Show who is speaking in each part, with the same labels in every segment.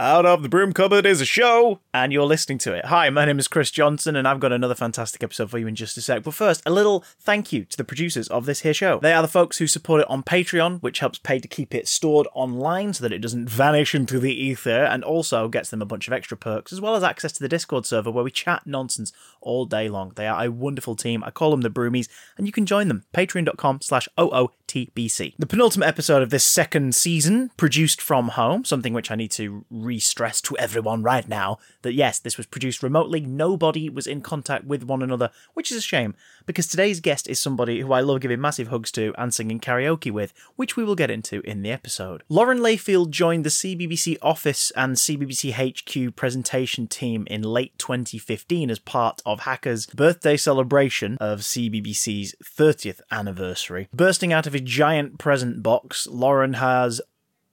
Speaker 1: Out of the Broom Cupboard is a show, and you're listening to it. Hi, my name is Chris Johnson, and I've got another fantastic episode for you in just a sec. But first, a little thank you to the producers of this here show. They are the folks who support it on Patreon, which helps pay to keep it stored online so that it doesn't vanish into the ether, and also gets them a bunch of extra perks, as well as access to the Discord server where we chat nonsense all day long. They are a wonderful team. I call them the Broomies, and you can join them. Patreon.com slash OOTBC. The penultimate episode of this second season, produced from home, something which I need to re-stress to everyone right now that yes, this was produced remotely. Nobody was in contact with one another, which is a shame because today's guest is somebody who I love giving massive hugs to and singing karaoke with, which we will get into in the episode. Lauren Layfield joined the CBBC office and CBBC HQ presentation team in late 2015 as part of Hacker's birthday celebration of CBBC's 30th anniversary. Bursting out of a giant present box, Lauren has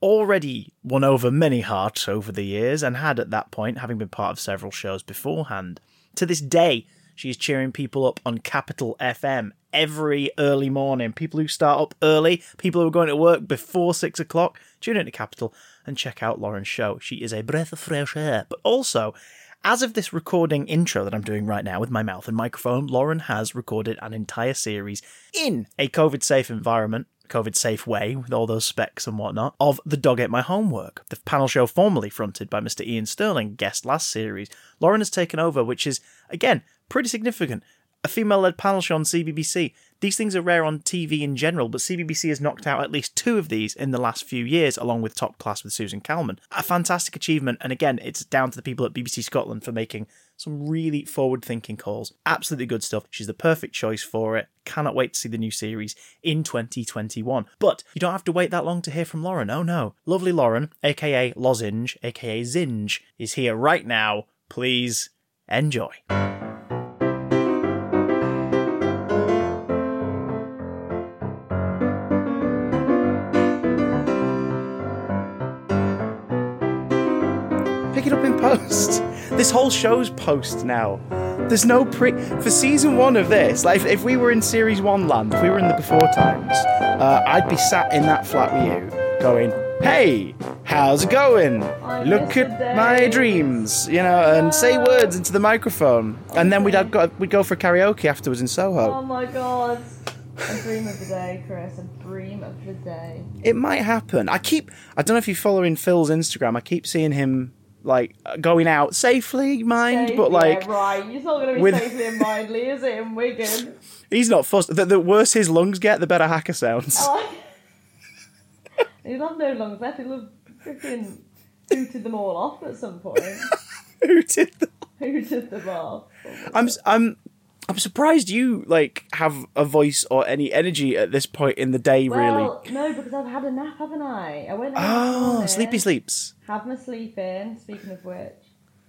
Speaker 1: already won over many hearts over the years and had at that point, having been part of several shows beforehand. To this day, she is cheering people up on Capital FM every early morning. People who start up early, people who are going to work before six o'clock, tune into Capital and check out Lauren's show. She is a breath of fresh air. But also, as of this recording intro that I'm doing right now with my mouth and microphone, Lauren has recorded an entire series in a COVID safe environment COVID safe way with all those specs and whatnot of The Dog Ate My Homework, the panel show formerly fronted by Mr. Iain Stirling, guest last series. Lauren has taken over, which is, again, pretty significant. A female led panel show on CBBC. These things are rare on TV in general, but CBBC has knocked out at least two of these in the last few years, along with Top Class with Susan Calman. A fantastic achievement, and again, it's down to the people at BBC Scotland for making some really forward thinking calls. Absolutely good stuff. She's the perfect choice for it. Cannot wait to see the new series in 2021. But you don't have to wait that long to hear from Lauren. Oh no. Lovely Lauren, aka Lozenge, aka Zinge, is here right now. Please enjoy. Pick it up in post. This whole show's post now. There's no pre for season one of this. Like, if, we were in series one land, if we were in the before times, uh, I'd be sat in that flat with you, going, "Hey, how's it going? Look at my dreams," you know, and say words into the microphone, and then we'd have got we'd go for karaoke afterwards in Soho.
Speaker 2: Oh my god. A dream of the day, Chris. A dream of the day.
Speaker 1: It might happen. I keep. I don't know if you're following Phil's Instagram. I keep seeing him like going out safely, mind,
Speaker 2: Safe-
Speaker 1: but like
Speaker 2: yeah, right. It's not going to be
Speaker 1: with-
Speaker 2: safely and mindly, is it? In Wigan.
Speaker 1: he's not fussed. The, the worse his lungs get, the better Hacker sounds.
Speaker 2: Oh. He'll have no lungs left. He'll have freaking hooted them all off at some point.
Speaker 1: Who did that?
Speaker 2: hooted them off.
Speaker 1: I'm I'm I'm surprised you like have a voice or any energy at this point in the day. really.
Speaker 2: Well, no, because I've had a nap, haven't I? I went out
Speaker 1: Oh,
Speaker 2: morning,
Speaker 1: sleepy sleeps.
Speaker 2: Have my sleep in. Speaking of which,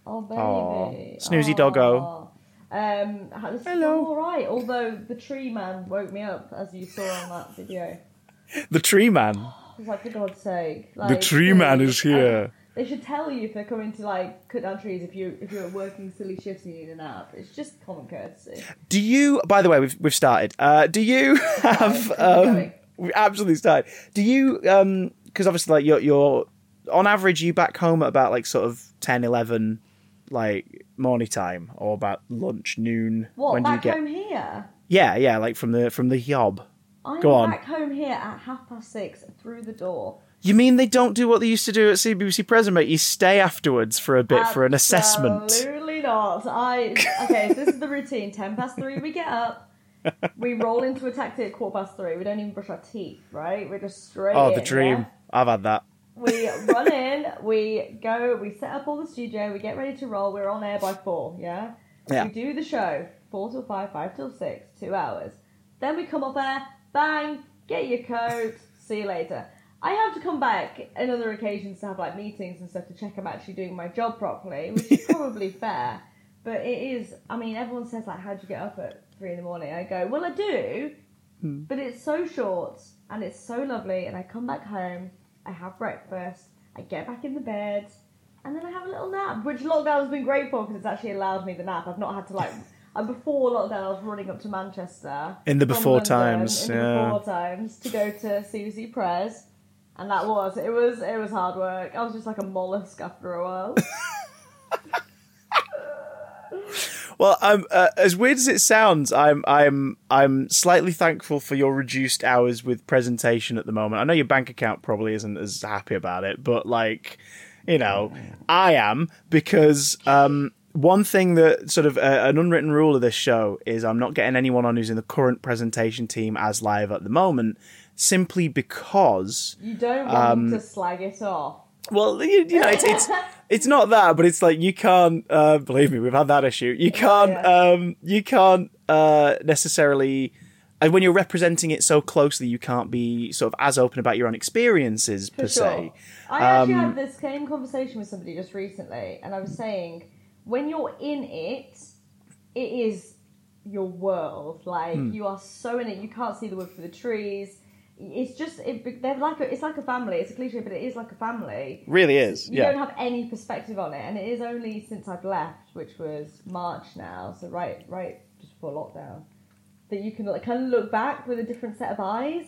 Speaker 2: oh baby,
Speaker 1: Aw, snoozy doggo.
Speaker 2: Aw. Um, I was
Speaker 1: Hello.
Speaker 2: all right. Although the tree man woke me up, as you saw on that video.
Speaker 1: The tree man.
Speaker 2: I was like, for God's sake!
Speaker 1: The
Speaker 2: Like,
Speaker 1: tree man is here.
Speaker 2: They should tell you if they're coming to like cut down trees if you if you're working silly shifts and you need a nap. It's just common courtesy.
Speaker 1: Do you? By the way, we've we've started. Uh, do you have? Um, we absolutely started. Do you? Um, because obviously, like you're you're on average, you back home at about like sort of 10, 11, like morning time, or about lunch, noon.
Speaker 2: What
Speaker 1: when do you
Speaker 2: back
Speaker 1: get?
Speaker 2: home here?
Speaker 1: Yeah, yeah, like from the from the yob.
Speaker 2: I'm
Speaker 1: Go on.
Speaker 2: back home here at half past six through the door.
Speaker 1: You mean they don't do what they used to do at CBBC Present, mate? You stay afterwards for a bit for an assessment.
Speaker 2: Absolutely not. I okay. so this is the routine. Ten past three, we get up. We roll into a taxi at quarter past three. We don't even brush our teeth, right? We're just straight.
Speaker 1: Oh, the
Speaker 2: in,
Speaker 1: dream.
Speaker 2: yeah?
Speaker 1: I've had that.
Speaker 2: We run in. We go. We set up all the studio. We get ready to roll. We're on air by four. Yeah.
Speaker 1: Yeah.
Speaker 2: We do the show four till five, five till six, two hours. Then we come up there. Bang. Get your coat. See you later. I have to come back on other occasions to have like meetings and stuff to check I'm actually doing my job properly, which is probably fair. But it is. I mean, everyone says like, "How'd you get up at three in the morning?" I go, "Well, I do, but it's so short and it's so lovely." And I come back home, I have breakfast, I get back in the bed, and then I have a little nap, which lockdown has been great for because it's actually allowed me the nap. I've not had to like. Uh, before lockdown, I was running up to Manchester
Speaker 1: In the before
Speaker 2: London,
Speaker 1: times,
Speaker 2: In the
Speaker 1: yeah.
Speaker 2: before times to go to Susie Press, And that was it was it was hard work. I was just like a mollusk after a while.
Speaker 1: Well, um, uh, as weird as it sounds, I'm I'm I'm slightly thankful for your reduced hours with presentation at the moment. I know your bank account probably isn't as happy about it, but like, you know, I am because um, one thing that sort of uh, an unwritten rule of this show is I'm not getting anyone on who's in the current presentation team as live at the moment, simply because
Speaker 2: You don't want
Speaker 1: Um,
Speaker 2: to slag it off.
Speaker 1: well, you, you know, it's, it's it's not that, but it's like you can't. Uh, believe me, we've had that issue. You can't.
Speaker 2: yeah.
Speaker 1: Um, you can't uh, necessarily. And when you're representing it so closely, you can't be sort of as open about your own experiences per
Speaker 2: sure.
Speaker 1: se.
Speaker 2: I actually
Speaker 1: Um,
Speaker 2: had this same conversation with somebody just recently, and I was saying when you're in it, it is your world. Like
Speaker 1: Hmm.
Speaker 2: you are so in it, you can't see the wood for the trees. It's just it, they're like a, it's like a family. It's a cliche, but it is like a family.
Speaker 1: Really is.
Speaker 2: You
Speaker 1: yeah.
Speaker 2: don't have any perspective on it, and it is only since I've left, which was March now, so right, right just before lockdown, that you can like, kind of look back with a different set of eyes.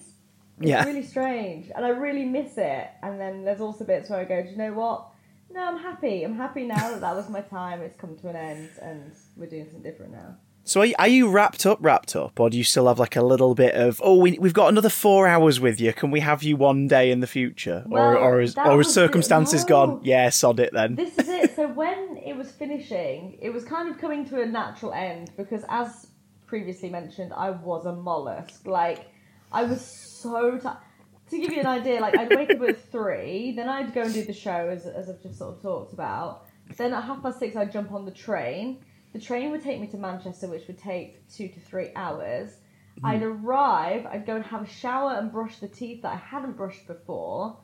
Speaker 2: It's
Speaker 1: Yeah.
Speaker 2: really strange, and I really miss it. And then there's also bits where I go, do you know what? No, I'm happy. I'm happy now that that was my time. It's come to an end, and we're doing something different now.
Speaker 1: So are you, are you wrapped up, wrapped up, or do you still have like a little bit of oh we we've got another four hours with you? Can we have you one day in the future, or
Speaker 2: Well,
Speaker 1: or is or is circumstances
Speaker 2: no.
Speaker 1: gone? Yeah, sod it then.
Speaker 2: This is it. So when it was finishing, it was kind of coming to a natural end because, as previously mentioned, I was a mollusk. Like I was so tired. To give you an idea, like I'd wake up at three, then I'd go and do the show as, as I've just sort of talked about. Then at half past six, I'd jump on the train. The train would take me to Manchester, which would take two to three hours. Mm-hmm. I'd arrive, I'd go and have a shower and brush the teeth that I hadn't brushed before.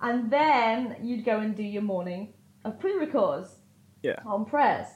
Speaker 2: And then you'd go and do your morning of pre-records
Speaker 1: Yeah.
Speaker 2: on press.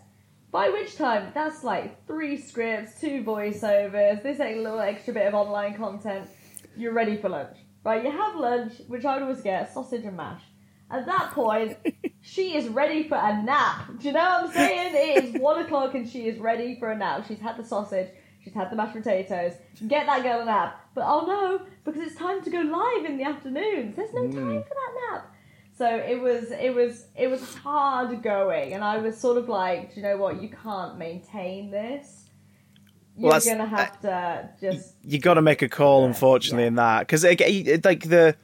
Speaker 2: By which time, that's like three scripts, two voiceovers, this a little extra bit of online content. You're ready for lunch. Right, you have lunch, which I would always get, sausage and mash. At that point, she is ready for a nap. Do you know what I'm saying? It is one o'clock and she is ready for a nap. She's had the sausage, she's had the mashed potatoes. Get that girl a nap. But oh no, because it's time to go live in the afternoons. There's no mm. time for that nap. So it was it was it was hard going, and I was sort of like, do you know what? You can't maintain this. You're
Speaker 1: Well,
Speaker 2: gonna have to just
Speaker 1: you got to make a call,
Speaker 2: Yeah,
Speaker 1: unfortunately,
Speaker 2: yeah.
Speaker 1: in that because like the,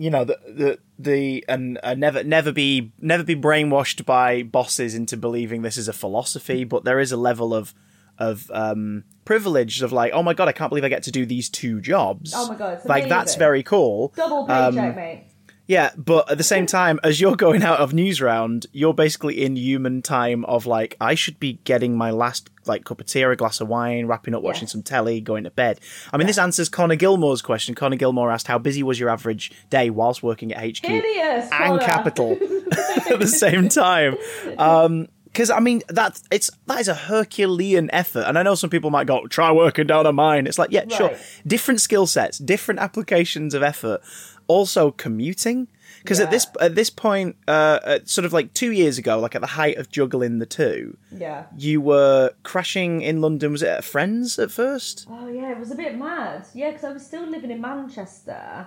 Speaker 1: you know, the the the and uh, never never be never be brainwashed by bosses into believing this is a philosophy, but there is a level of of um privilege of like, oh my god, I can't believe I get to do these two jobs.
Speaker 2: Oh my God, it's
Speaker 1: like that's very cool.
Speaker 2: double
Speaker 1: Um,
Speaker 2: paycheck, mate.
Speaker 1: Yeah, but at the same time, as you're going out of Newsround, you're basically in human time of like, I should be getting my last like cup of tea or a glass of wine, wrapping up, watching
Speaker 2: Yes.
Speaker 1: some telly, going to bed. I mean, this answers Connor Gilmore's question. Connor Gilmore asked, "How busy was your average day whilst working at HQ
Speaker 2: Hideous,
Speaker 1: and. Capital at the same time?" Um, because I mean that it's that is a Herculean effort, and I know some people might go try working down a mine. It's like yeah, sure, different skill sets, different applications of effort. Also commuting, because at this at this point, uh, sort of like two years ago, like at the height of juggling the two,
Speaker 2: Yeah.
Speaker 1: you were crashing in London. Was it at friend's at first?
Speaker 2: Oh yeah, it was a bit mad. Yeah, because I was still living in Manchester,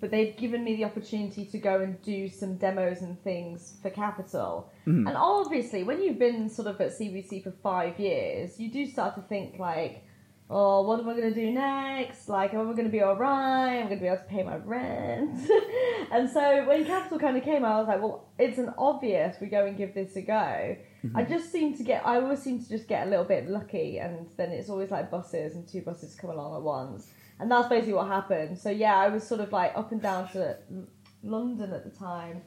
Speaker 2: but they'd given me the opportunity to go and do some demos and things for Capital.
Speaker 1: Mm-hmm.
Speaker 2: And obviously, when you've been sort of at CBC for five years, you do start to think like, oh, what am I going to do next? Like, am I going to be alright? I'm I going to be able to pay my rent? and so when Capital kind of came, I was like, well, it's an obvious we go and give this a go. I just seem to get, I always seem to just get a little bit lucky, and then it's always like buses and two buses come along at once. And that's basically what happened. So yeah, I was sort of like up and down to London at the time,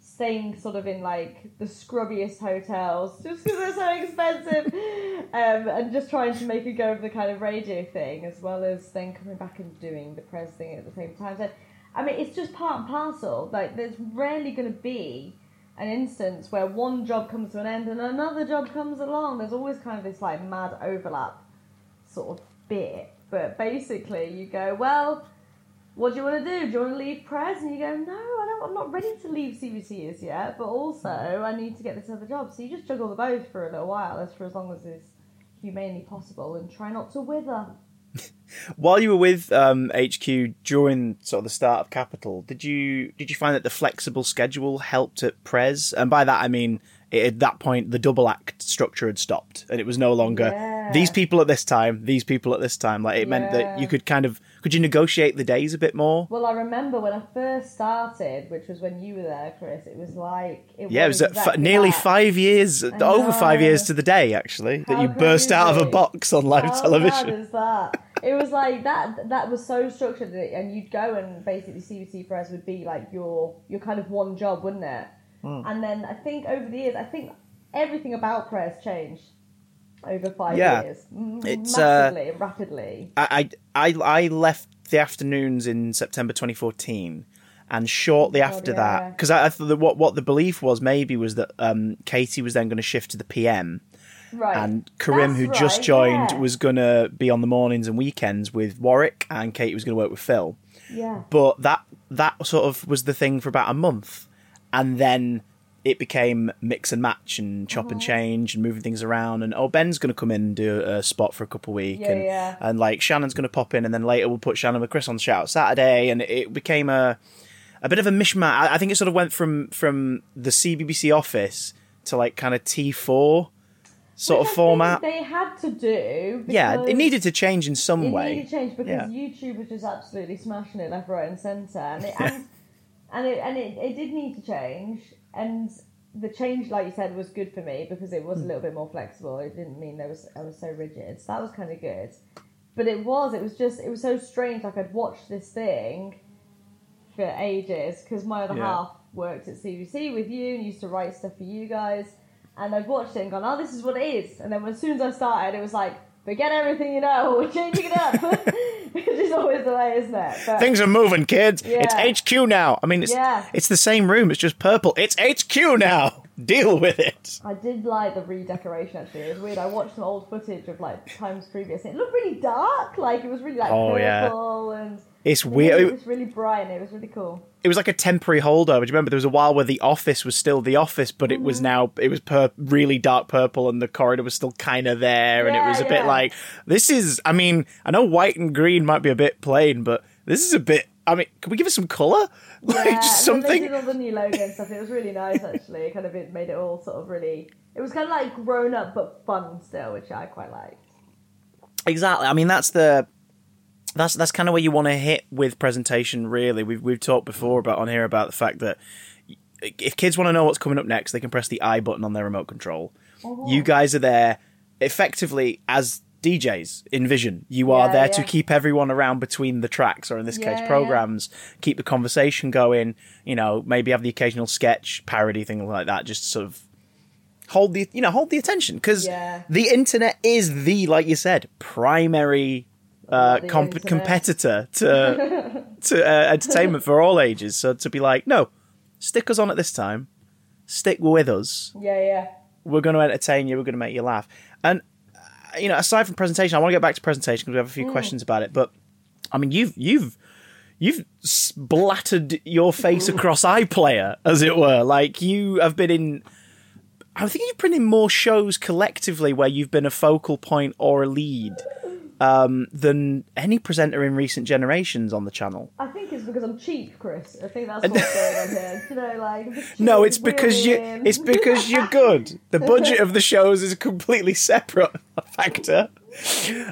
Speaker 2: staying sort of in like the scrubbiest hotels just because they're so expensive, um, and just trying to make a go of the kind of radio thing as well as then coming back and doing the press thing at the same time. So, I mean, it's just part and parcel. Like, there's rarely going to be an instance where one job comes to an end and another job comes along. There's always kind of this like mad overlap sort of bit. But basically, you go, well, what do you want to do? Do you want to leave press? And you go, no, I don't. I'm not ready to leave CBC as yet. But also, I need to get this other job. So you just juggle the both for a little while, as for as long as is humanely possible, and try not to wither.
Speaker 1: While you were with um, HQ during sort of the start of Capital, did you did you find that the flexible schedule helped at Prez? And by that I mean it, at that point the double act structure had stopped, and it was no longer
Speaker 2: Yeah.
Speaker 1: these people at this time, these people at this time. Like it meant that you could kind of could you negotiate the days a bit more?
Speaker 2: Well, I remember when I first started, which was when you were there, Chris. It was like it
Speaker 1: Yeah, it was at f-
Speaker 2: exactly
Speaker 1: nearly
Speaker 2: that.
Speaker 1: five years, over five years to the day actually that
Speaker 2: How
Speaker 1: you burst out of a box on live
Speaker 2: How
Speaker 1: television.
Speaker 2: bad is that? It was like that. That was so structured, that- and you'd go and basically CBC Press would be like your your kind of one job, wouldn't it?
Speaker 1: Hmm.
Speaker 2: And then I think over the years, I think everything about Press changed over five
Speaker 1: Yeah.
Speaker 2: years, M-
Speaker 1: It's, uh,
Speaker 2: massively, rapidly.
Speaker 1: I, I I left the afternoons in September 2014, and shortly
Speaker 2: God,
Speaker 1: after
Speaker 2: yeah.
Speaker 1: that, because I, I thought that what what the belief was maybe was that um, Katie was then going to shift to the PM,
Speaker 2: Right.
Speaker 1: and Karim,
Speaker 2: That's
Speaker 1: who just joined,
Speaker 2: yeah.
Speaker 1: was going to be on the mornings and weekends with Warwick, and Katie was going to work with Phil.
Speaker 2: yeah.
Speaker 1: But that that sort of was the thing for about a month, and then it became mix and match and chop
Speaker 2: Uh-huh.
Speaker 1: and change and moving things around. And oh, Ben's going to come in and do a spot for a couple of weeks,
Speaker 2: Yeah,
Speaker 1: and
Speaker 2: yeah.
Speaker 1: and like Shannon's going to pop in, and then later we'll put Shannon with Chris on Shout Saturday, and it became a a bit of a mishmash. I, think it sort of went from from the CBBC office to like kind of T four sort
Speaker 2: Which
Speaker 1: of
Speaker 2: I
Speaker 1: format.
Speaker 2: They had to do.
Speaker 1: Yeah, it needed to change in some
Speaker 2: It
Speaker 1: way.
Speaker 2: needed to change because
Speaker 1: Yeah.
Speaker 2: YouTube was just absolutely smashing it left, right, and centre, and it, and, and it and it, it did need to change. And the change, like you said, was good for me because it
Speaker 1: Hmm.
Speaker 2: was a little bit more flexible. It didn't mean there was I was so rigid, so that was kind of good. But it was, it was just, it was so strange. Like I'd watched this thing for ages because my other
Speaker 1: Yeah.
Speaker 2: half worked at CBC with you and used to write stuff for you guys. And I've watched it and gone, oh, this is what it is. And then as soon as I started, it was like, forget everything you know, we're changing it up. Which is always the way, isn't it? But
Speaker 1: Things are moving, kids.
Speaker 2: Yeah.
Speaker 1: It's HQ now. I mean, it's
Speaker 2: Yeah.
Speaker 1: it's the same room. It's just purple. It's HQ now. Deal with it.
Speaker 2: I did like the redecoration actually. It was weird. I watched some old footage of like times previous. It looked really dark. Like it was really like
Speaker 1: Oh, yeah.
Speaker 2: purple and
Speaker 1: It's weird.
Speaker 2: it was really bright and it was really cool.
Speaker 1: It was like a temporary holdover. Do you remember there was a while where the office was still the office, but it
Speaker 2: Mm-hmm.
Speaker 1: was now it was pur- really dark purple, and the corridor was still kind of there, and it was a bit like this is. I mean, I know white and green might be a bit plain, but this is a bit. I mean, can we give it some color? Like
Speaker 2: Yeah,
Speaker 1: just
Speaker 2: then they
Speaker 1: something.
Speaker 2: did all the new logo and stuff. It was really nice actually. It kind of it made it all sort of really. It was kind of like grown up but fun still, which I quite liked.
Speaker 1: Exactly. I mean, that's the that's that's kind of where you want to hit with presentation. Really, we've we've talked before about on here about the fact that if kids want to know what's coming up next, they can press the I button on their remote control. Oh. You guys are there effectively as DJs in Vision. You are
Speaker 2: Yeah,
Speaker 1: there to keep everyone around between the tracks, or in this
Speaker 2: Yeah,
Speaker 1: case,
Speaker 2: yeah.
Speaker 1: programs. Keep the conversation going. You know, maybe have the occasional sketch parody thing like that. Just sort of hold the you know hold the attention because
Speaker 2: Yeah.
Speaker 1: the internet is the like you said primary uh, comp- competitor to to uh, entertainment for all ages. So to be like, no, stick us on at this time, stick with us.
Speaker 2: Yeah, yeah.
Speaker 1: We're going to entertain you. We're going to make you laugh. And uh, you know, aside from presentation, I want to get back to presentation because we have a
Speaker 2: Mm.
Speaker 1: few questions about it. But I mean, you've you've you've splattered your face across iPlayer, as it were. Like you have been in. I think you've been in more shows collectively where you've been a focal point or a lead um, than any presenter in recent generations on the channel.
Speaker 2: I think it's because I'm cheap, Chris. I think that's what's going on here. You know, like
Speaker 1: No, it's because you. It's because you're good. The budget of the shows is a completely separate factor.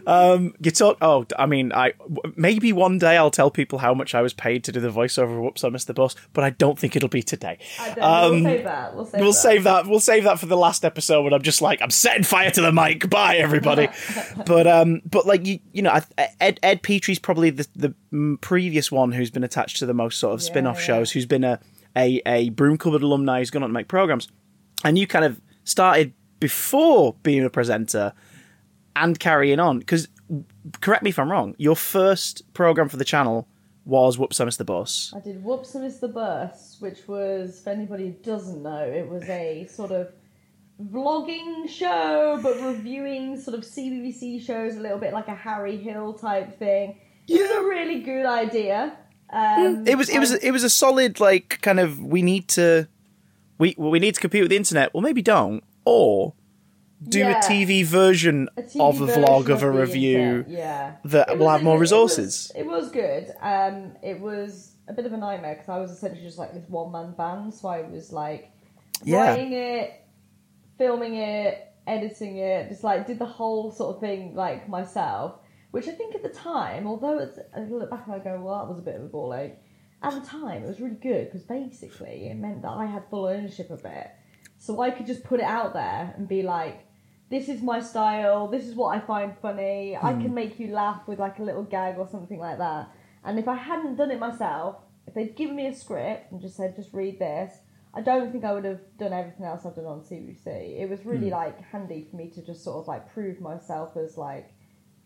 Speaker 1: Um, you talk. Oh, I mean, I maybe one day I'll tell people how much I was paid to do the voiceover. of Whoops, I missed the bus. But I don't think it'll be today. Um,
Speaker 2: we'll save that. We'll save
Speaker 1: We'll
Speaker 2: that.
Speaker 1: save that. We'll save that for the last episode when I'm just like I'm setting fire to the mic. Bye, everybody. but um, but like you, you know, I- Ed Ed Petrie's probably the the previous one who's been attached to the most sort of spin-off
Speaker 2: yeah.
Speaker 1: shows. Who's been a a a broom cupboard alumni who's gone on to make programs, and you kind of started before being a presenter and carrying on because correct me if I'm wrong. Your first program for the channel was Whoops, I Missed the Bus.
Speaker 2: I did Whoops and Miss the Bus, which was, if anybody who doesn't know, it was a sort of vlogging show, but reviewing sort of CBBC shows, a little bit like a Harry Hill type thing. It was a really good idea. Um,
Speaker 1: it was it was it was a solid like kind of we need to we well, we need to compete with the internet. Well, maybe don't or do
Speaker 2: Yeah.
Speaker 1: a TV version
Speaker 2: a TV
Speaker 1: of a vlog of a review
Speaker 2: Yeah.
Speaker 1: that will have more resources.
Speaker 2: It was, it was good. Um, it was a bit of a nightmare because I was essentially just like this one man band, so I was like
Speaker 1: Yeah.
Speaker 2: writing it, filming it, editing it, just like did the whole sort of thing like myself. Which I think at the time, although it's, I look back and I go, well, that was a bit of a ball ache. At the time, it was really good because basically it meant that I had full ownership of it. So I could just put it out there and be like, this is my style, this is what I find funny, I hmm. can make you laugh with like a little gag or something like that. And if I hadn't done it myself, if they'd given me a script and just said, just read this, I don't think I would have done everything else I've done on CBC. It was really hmm. like handy for me to just sort of like prove myself as like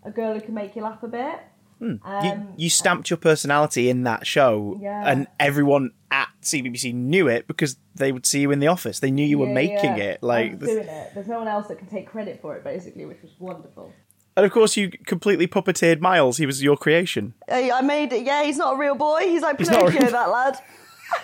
Speaker 2: a girl who can make you laugh a bit.
Speaker 1: You,
Speaker 2: Um,
Speaker 1: you stamped your personality in that show,
Speaker 2: Yeah.
Speaker 1: and everyone at CBBC knew it because they would see you in the office. They knew you were making
Speaker 2: yeah.
Speaker 1: it. Like,
Speaker 2: doing it. There's no one else that can take credit for it, basically, which was wonderful.
Speaker 1: and of course, you completely puppeteered Miles. He was your creation.
Speaker 2: Hey, I made it. Yeah, he's not a real boy. He's like
Speaker 1: He's
Speaker 2: Pinocchio,
Speaker 1: real-
Speaker 2: that lad.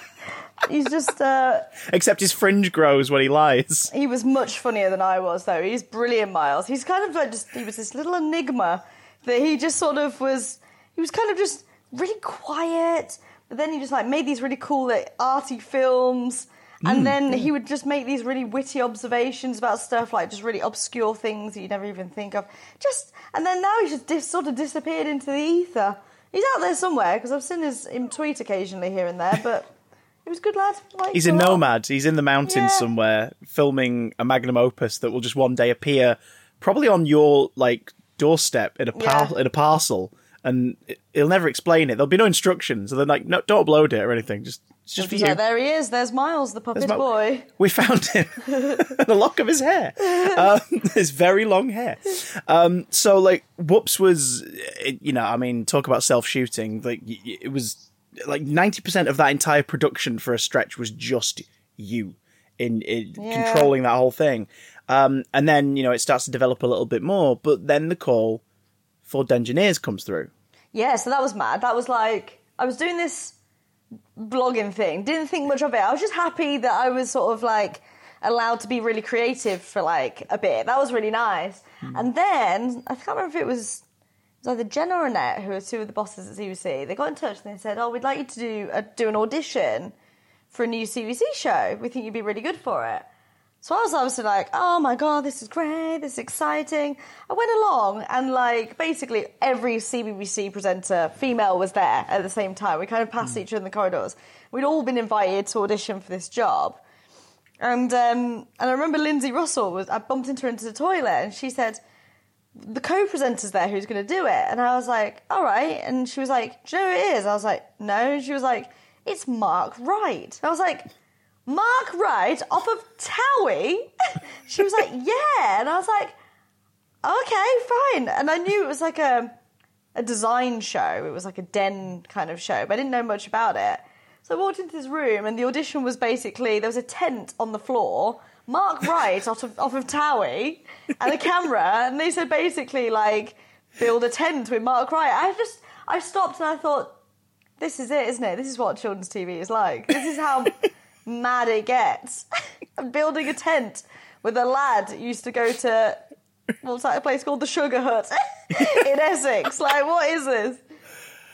Speaker 2: he's just. uh
Speaker 1: Except his fringe grows when he lies.
Speaker 2: He was much funnier than I was, though. He's brilliant, Miles. He's kind of like just. He was this little enigma that he just sort of was. He was kind of just really quiet, but then he just like made these really cool, like, arty films. And mm, then he would just make these really witty observations about stuff, like just really obscure things that you never even think of. Just and then now he's just dis- sort of disappeared into the ether. He's out there somewhere because I've seen his him tweet occasionally here and there, but he was a good lad. Like,
Speaker 1: He's a
Speaker 2: lot.
Speaker 1: nomad. He's in the mountains
Speaker 2: Yeah.
Speaker 1: somewhere, filming a magnum opus that will just one day appear, probably on your like doorstep in a par-
Speaker 2: Yeah.
Speaker 1: in a parcel, and he'll never explain it. There'll be no instructions, so they're like, no, don't upload it or anything. Just, it's just for you.
Speaker 2: like, there he is. There's Miles, the puppet
Speaker 1: my-
Speaker 2: boy.
Speaker 1: We found him, the lock of his hair, um, his very long hair. Um, so, like, Whoops was, you know, I mean, talk about self shooting. Like, it was like ninety percent of that entire production for a stretch was just you in, in
Speaker 2: Yeah.
Speaker 1: controlling that whole thing. Um, and then you know it starts to develop a little bit more, but then the call for Dengineers comes through.
Speaker 2: Yeah, so that was mad. That was like I was doing this blogging thing. Didn't think much of it. I was just happy that I was sort of like allowed to be really creative for like a bit. That was really nice. And then I can't remember if it was it was either Jenna or Annette, who are two of the bosses at CBC. They got in touch and they said, "Oh, we'd like you to do a, do an audition for a new CBC show. We think you'd be really good for it." So I was obviously like, oh my god, this is great, this is exciting. I went along and like basically every CBBC presenter, female, was there at the same time. We kind of passed each other in the corridors. We'd all been invited to audition for this job. And um, and I remember Lindsey Russell was I bumped into her into the toilet and she said, the co-presenter's there who's going to do it. And I was like, all right. And she was like, do you know who it is? I was like, no. And she was like, it's Mark Wright. I was like, Mark Wright off of Towie? she was like, yeah. And I was like, okay, fine. And I knew it was like a, a design show. It was like a den kind of show, but I didn't know much about it. So I walked into this room and the audition was basically, there was a tent on the floor, Mark Wright off of, off of Towie, and a camera. And they said basically like, build a tent with Mark Wright. I just, I stopped and I thought, this is it, isn't it? This is what children's TV is like. This is how mad it gets. I'm building a tent with a lad used to go to what's that a place called the Sugar Hut in Essex. Like, what is this?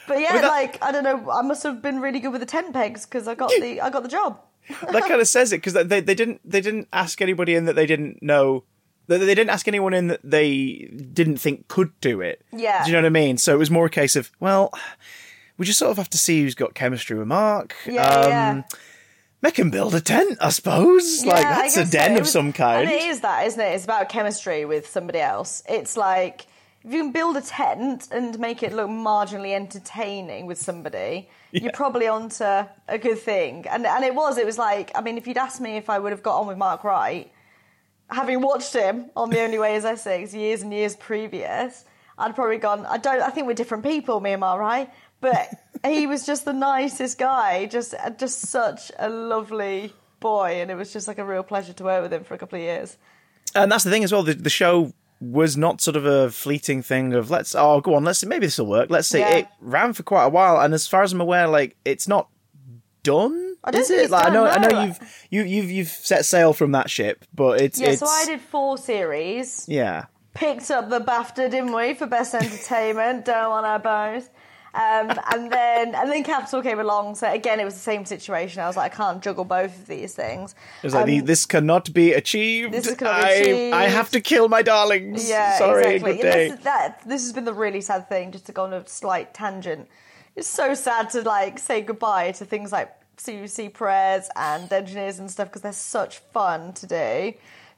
Speaker 2: But yeah,
Speaker 1: that-
Speaker 2: like I don't know. I must have been really good with the tent pegs because I got the I got the job.
Speaker 1: that kind of says it because they they didn't they didn't ask anybody in that they didn't know they didn't ask anyone in that they didn't think could do it.
Speaker 2: Yeah.
Speaker 1: do you know what I mean? So it was more a case of well, we just sort of have to see who's got chemistry with Mark.
Speaker 2: Yeah, yeah.
Speaker 1: Um, make him build a tent, I suppose. like
Speaker 2: Yeah, I
Speaker 1: that's a
Speaker 2: guess so.
Speaker 1: den of
Speaker 2: was-
Speaker 1: some kind.
Speaker 2: And it is that, isn't it? It's about chemistry with somebody else. It's like if you can build a tent and make it look marginally entertaining with somebody, you're probably onto a good thing. And and it was. It was like I mean, if you'd asked me if I would have got on with Mark Wright, having watched him on The Only Way Is Essex years and years previous, I'd probably gone. I don't. I think we're different people, me and Mark Wright. But he was just the nicest guy. Just uh, just such a lovely boy, and it was just like a real pleasure to work with him for a couple of years.
Speaker 1: and that's the thing as well. The, the show was not sort of a fleeting thing of let's oh go on let's see, maybe this will work. Let's see.
Speaker 2: Yeah.
Speaker 1: It ran for quite a while, and as far as I'm aware, like it's not done.
Speaker 2: I don't
Speaker 1: Is it? Like, I know,
Speaker 2: done,
Speaker 1: I know you've you, you've you've set sail from that ship, but it's
Speaker 2: Yeah,
Speaker 1: it's
Speaker 2: so I did four series.
Speaker 1: yeah.
Speaker 2: Picked up the BAFTA, didn't we, for best entertainment? Don't want our bones. Um, and then and then Capital came along. So again, it was the same situation. I was like, I can't juggle both of these things.
Speaker 1: It was like
Speaker 2: Um,
Speaker 1: the- this cannot be achieved.
Speaker 2: this cannot be
Speaker 1: I,
Speaker 2: achieved.
Speaker 1: I have to kill my darlings.
Speaker 2: Yeah,
Speaker 1: Sorry,
Speaker 2: exactly.
Speaker 1: good day.
Speaker 2: This, that, this has been the really sad thing, just to go on a slight tangent. It's so sad to like say goodbye to things like CUC prayers and Dengineers and stuff because they're such fun to do,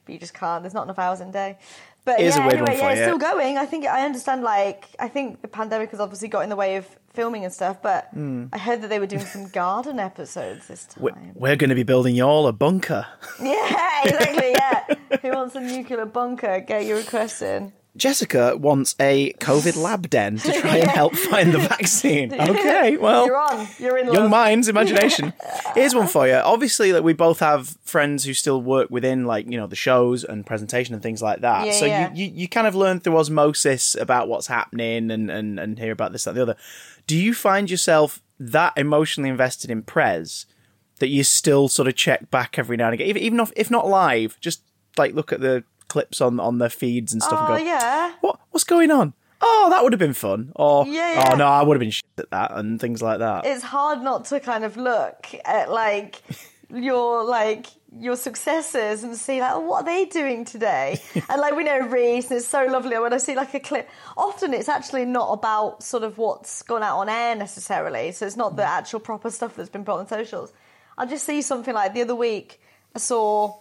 Speaker 2: but you just can't. There's not enough hours in a day. But
Speaker 1: It is a
Speaker 2: yeah,
Speaker 1: weird
Speaker 2: anyway,
Speaker 1: one
Speaker 2: yeah, it's still going. I think I understand. Like, I think the pandemic has obviously got in the way of filming and stuff. But hmm. I heard that they were doing some garden episodes this time.
Speaker 1: We- We're going to be building y'all a bunker.
Speaker 2: Yeah, exactly. Yeah. Who wants a nuclear bunker? Get your request in.
Speaker 1: Jessica wants a COVID lab den to try and help find the vaccine. Okay, well,
Speaker 2: You're on. You're in love.
Speaker 1: young minds, imagination. Here's one for you. Obviously, like we both have friends who still work within, like you know, the shows and presentation and things like that.
Speaker 2: Yeah,
Speaker 1: so
Speaker 2: yeah.
Speaker 1: You, you you kind of learn through osmosis about what's happening and and and hear about this that and the other. Do you find yourself that emotionally invested in Prez that you still sort of check back every now and again, even even if, if not live, just like look at the clips on on their feeds and stuff
Speaker 2: Oh
Speaker 1: and go,
Speaker 2: yeah.
Speaker 1: what what's going on? Oh, that would have been fun. Or
Speaker 2: Yeah, yeah.
Speaker 1: oh no, I would have been shit at that and things like that.
Speaker 2: It's hard not to kind of look at like your like your successors and see like oh, what are they doing today and like we know Rhys and it's so lovely when I see like a clip often it's actually not about sort of what's gone out on air necessarily so it's not the mm. actual proper stuff that's been put on socials I just see something like the other week I saw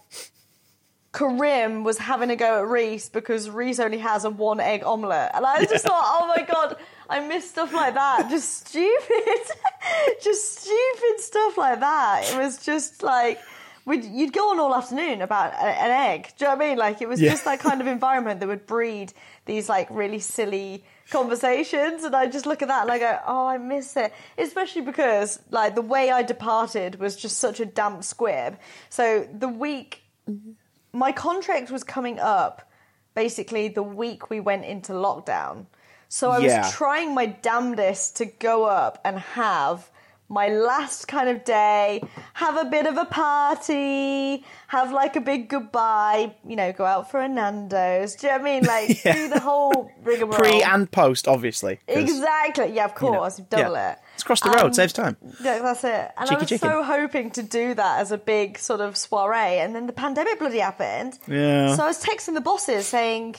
Speaker 2: Karim was having a go at Rhys because Rhys only has a one egg omelette. And I just thought, oh my god, I miss stuff like that. Just stupid, just stupid stuff like that. It was just like, we'd, you'd go on all afternoon about a, an egg. Do you know what I mean? Like, it was
Speaker 1: Yeah.
Speaker 2: just that kind of environment that would breed these like really silly conversations and I just look at that and I go, oh, I miss it. Especially because like the way I departed was just such a damp squib. So the week mm-hmm. My contract was coming up basically the week we went into lockdown. So I
Speaker 1: Yeah.
Speaker 2: was trying my damnedest to go up and have my last kind of day, have a bit of a party, have like a big goodbye, you know, go out for a Nando's. Do you know what I mean? Like
Speaker 1: Yeah.
Speaker 2: do the whole rigmarole.
Speaker 1: Pre and post, obviously.
Speaker 2: Exactly. Yeah, of
Speaker 1: you know,
Speaker 2: course. double
Speaker 1: yeah.
Speaker 2: it.
Speaker 1: It's across the road,
Speaker 2: Um,
Speaker 1: saves time.
Speaker 2: Yeah, that's it. And
Speaker 1: Cheeky
Speaker 2: I was so hoping to do that as a big sort of soiree, and then the pandemic bloody happened.
Speaker 1: Yeah.
Speaker 2: So I was texting the bosses saying,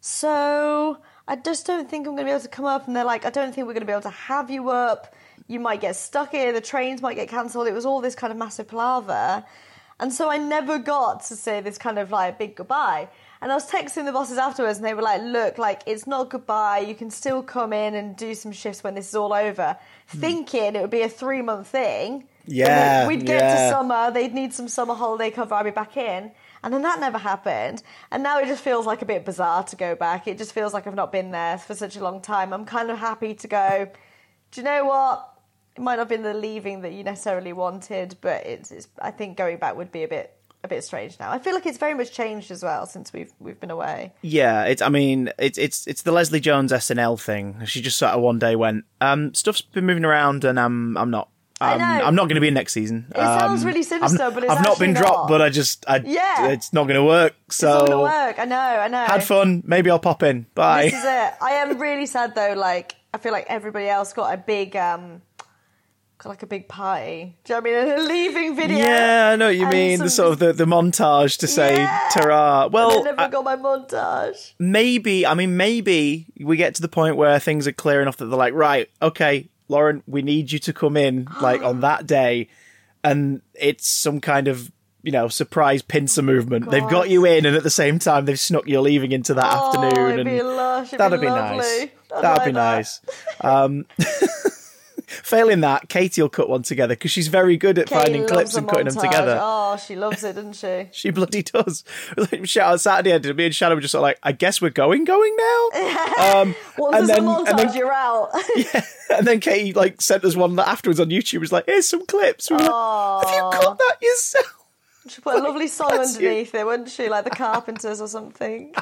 Speaker 2: "So I just don't think I'm going to be able to come up." And they're like, "I don't think we're going to be able to have you up. You might get stuck here. The trains might get cancelled. It was all this kind of massive palaver, and so I never got to say this kind of like big goodbye. And I was texting the bosses afterwards, and they were like, "Look, like it's not goodbye. You can still come in and do some shifts when this is all over." Hmm. Thinking it would be a three month thing.
Speaker 1: Yeah,
Speaker 2: we'd get
Speaker 1: yeah.
Speaker 2: to summer. They'd need some summer holiday cover. I'd be back in, and then that never happened. And now it just feels like a bit bizarre to go back. It just feels like I've not been there for such a long time. I'm kind of happy to go. Do you know what? It might not have been the leaving that you necessarily wanted, but it's, it's. I think going back would be a bit a bit strange now. I feel like it's very much changed as well since we've we've been away.
Speaker 1: Yeah, it's. I mean, it's it's it's the Leslie Jones SNL thing. She just sort of one day went, um, stuff's been moving around, and I'm I'm not. Um. I'm not going to be in next season.
Speaker 2: It sounds
Speaker 1: Um,
Speaker 2: really sinister,
Speaker 1: I've,
Speaker 2: but it's
Speaker 1: I've not been dropped,
Speaker 2: not.
Speaker 1: but I just, I,
Speaker 2: Yeah.
Speaker 1: it's not going to work.
Speaker 2: It's not
Speaker 1: So
Speaker 2: going to work. I know. I know.
Speaker 1: had fun. Maybe I'll pop in. Bye.
Speaker 2: This is it. I am really sad though. Like I feel like everybody else got a big, um, like a big party. Do you know what I mean? A leaving video.
Speaker 1: Yeah, I know what you
Speaker 2: and
Speaker 1: mean. The sort of the, the montage to say
Speaker 2: Yeah.
Speaker 1: ta
Speaker 2: I never
Speaker 1: I-
Speaker 2: got my montage.
Speaker 1: maybe I mean maybe we get to the point where things are clear enough that they're like, right, okay, Lauren, we need you to come in like on that day, and it's some kind of you know surprise pincer movement. They've got you in, and at the same time they've snuck your leaving into that
Speaker 2: Oh,
Speaker 1: afternoon,
Speaker 2: it'd be
Speaker 1: and
Speaker 2: lush.
Speaker 1: That'd
Speaker 2: be,
Speaker 1: be,
Speaker 2: lovely.
Speaker 1: nice. That'd
Speaker 2: like
Speaker 1: be
Speaker 2: that.
Speaker 1: nice. Um, failing that, Katie will cut one together because she's very good at
Speaker 2: Katie
Speaker 1: finding clips and cutting them together.
Speaker 2: Oh, she loves it, doesn't she?
Speaker 1: She bloody does. Shout out Saturday, I did me and Shannon were just sort of like, I guess we're going, going now. Um, and then,
Speaker 2: a montage,
Speaker 1: and then,
Speaker 2: you're out.
Speaker 1: and then Katie like sent us one that afterwards on YouTube. Was like, here's some clips. We were like, Have you cut that yourself?
Speaker 2: she put a lovely song
Speaker 1: Bless you.
Speaker 2: underneath it, wouldn't she? Like the Carpenters or something.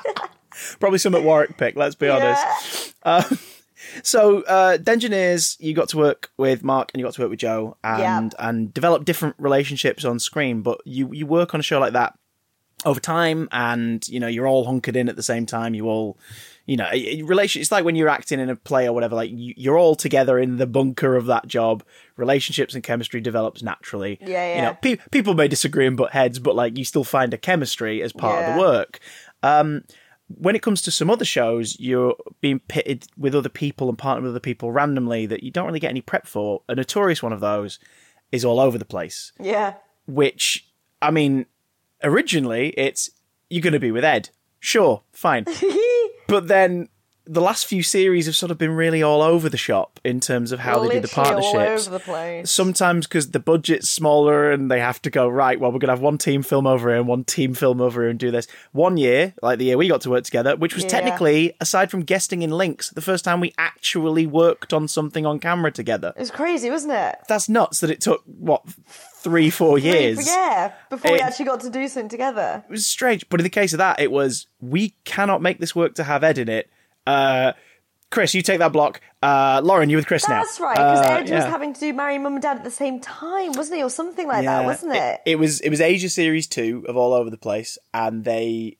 Speaker 1: Probably some at Warwick pick. Let's be honest.
Speaker 2: yeah.
Speaker 1: So, uh, Dengineers, you got to work with Mark and you got to work with Joe and and develop different relationships on screen. But you you work on a show like that over time, and you know you're all hunkered in at the same time. You all, you know, relation. It's like when you're acting in a play or whatever. Like you, you're all together in the bunker of that job. Relationships and chemistry develops naturally.
Speaker 2: Yeah, yeah.
Speaker 1: You know, pe- people may disagree and butt heads, but like you still find a chemistry as part of the work. Um, when it comes to some other shows, you're being pitted with other people and partnered with other people randomly that you don't really get any prep for. A notorious one of those is all over the place.
Speaker 2: Yeah.
Speaker 1: Which, I mean, originally it's you're going to be with Ed. Sure, fine. but then the last few series have sort of been really all over the shop in terms of how they did the partnerships
Speaker 2: over the place.
Speaker 1: sometimes because the budget's smaller and they have to go right well we're going to have one team film over here and one team film over here and do this one year like the year we got to work together which was
Speaker 2: Yeah.
Speaker 1: technically aside from guesting in links the first time we actually worked on something on camera together
Speaker 2: It was crazy, wasn't it?
Speaker 1: that's nuts that it took what three four years
Speaker 2: Yeah, before we actually got to do something together.
Speaker 1: it was strange but in the case of that it was we cannot make this work to have ed in it uh chris you take that block uh lauren you with chris now
Speaker 2: That's right, because
Speaker 1: Uh,
Speaker 2: Ed was having to do Marry Mum and Dad at the same time, wasn't he? Or something like that, wasn't it?
Speaker 1: it? was it was Asia Series two of All Over the Place, and they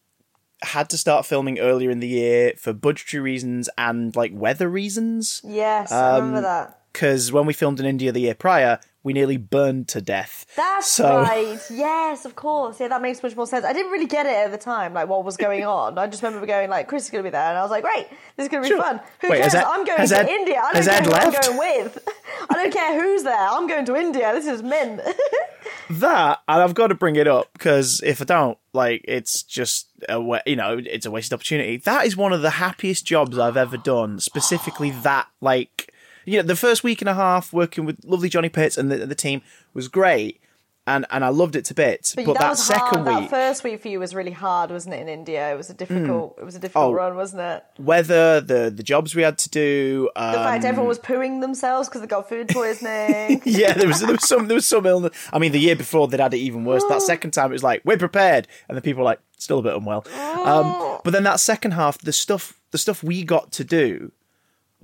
Speaker 1: had to start filming earlier in the year for budgetary reasons and like weather reasons.
Speaker 2: yes, I remember
Speaker 1: um,
Speaker 2: that.
Speaker 1: Because when we filmed in India the year prior, we nearly burned to death.
Speaker 2: That's
Speaker 1: so-
Speaker 2: right. Yes, of course. Yeah, that makes much more sense. I didn't really get it at the time, like what was going on. I just remember going like, "Chris is going to be there," and I was like, "Great, this is going to be
Speaker 1: Sure.
Speaker 2: fun." Who
Speaker 1: Wait,
Speaker 2: cares?
Speaker 1: Ed-
Speaker 2: I'm going to
Speaker 1: Ed-
Speaker 2: India. I don't care
Speaker 1: Ed
Speaker 2: who
Speaker 1: left?
Speaker 2: I'm going with. I don't care who's there. I'm going to India. This is mint.
Speaker 1: That and I've got to bring it up because if I don't, like, it's just a you know it's a wasted opportunity. That is one of the happiest jobs I've ever done. Specifically, that like you know the first week and a half working with lovely Johny Pitts and the, the team was great, and and I loved it to bits. But,
Speaker 2: that,
Speaker 1: that,
Speaker 2: was
Speaker 1: second
Speaker 2: hard.
Speaker 1: week,
Speaker 2: That first week for you was really hard, wasn't it? In India, it was a difficult. It was a difficult
Speaker 1: Oh.
Speaker 2: run, wasn't it?
Speaker 1: weather, the the jobs we had to do. Um,
Speaker 2: The fact everyone was pooing themselves because they got food poisoning.
Speaker 1: yeah, there was there was some there was some illness. I mean, the year before they'd had it even worse. That second time, it was like we're prepared, and the people were like still a bit unwell. Um, but then that second half, the stuff the stuff we got to do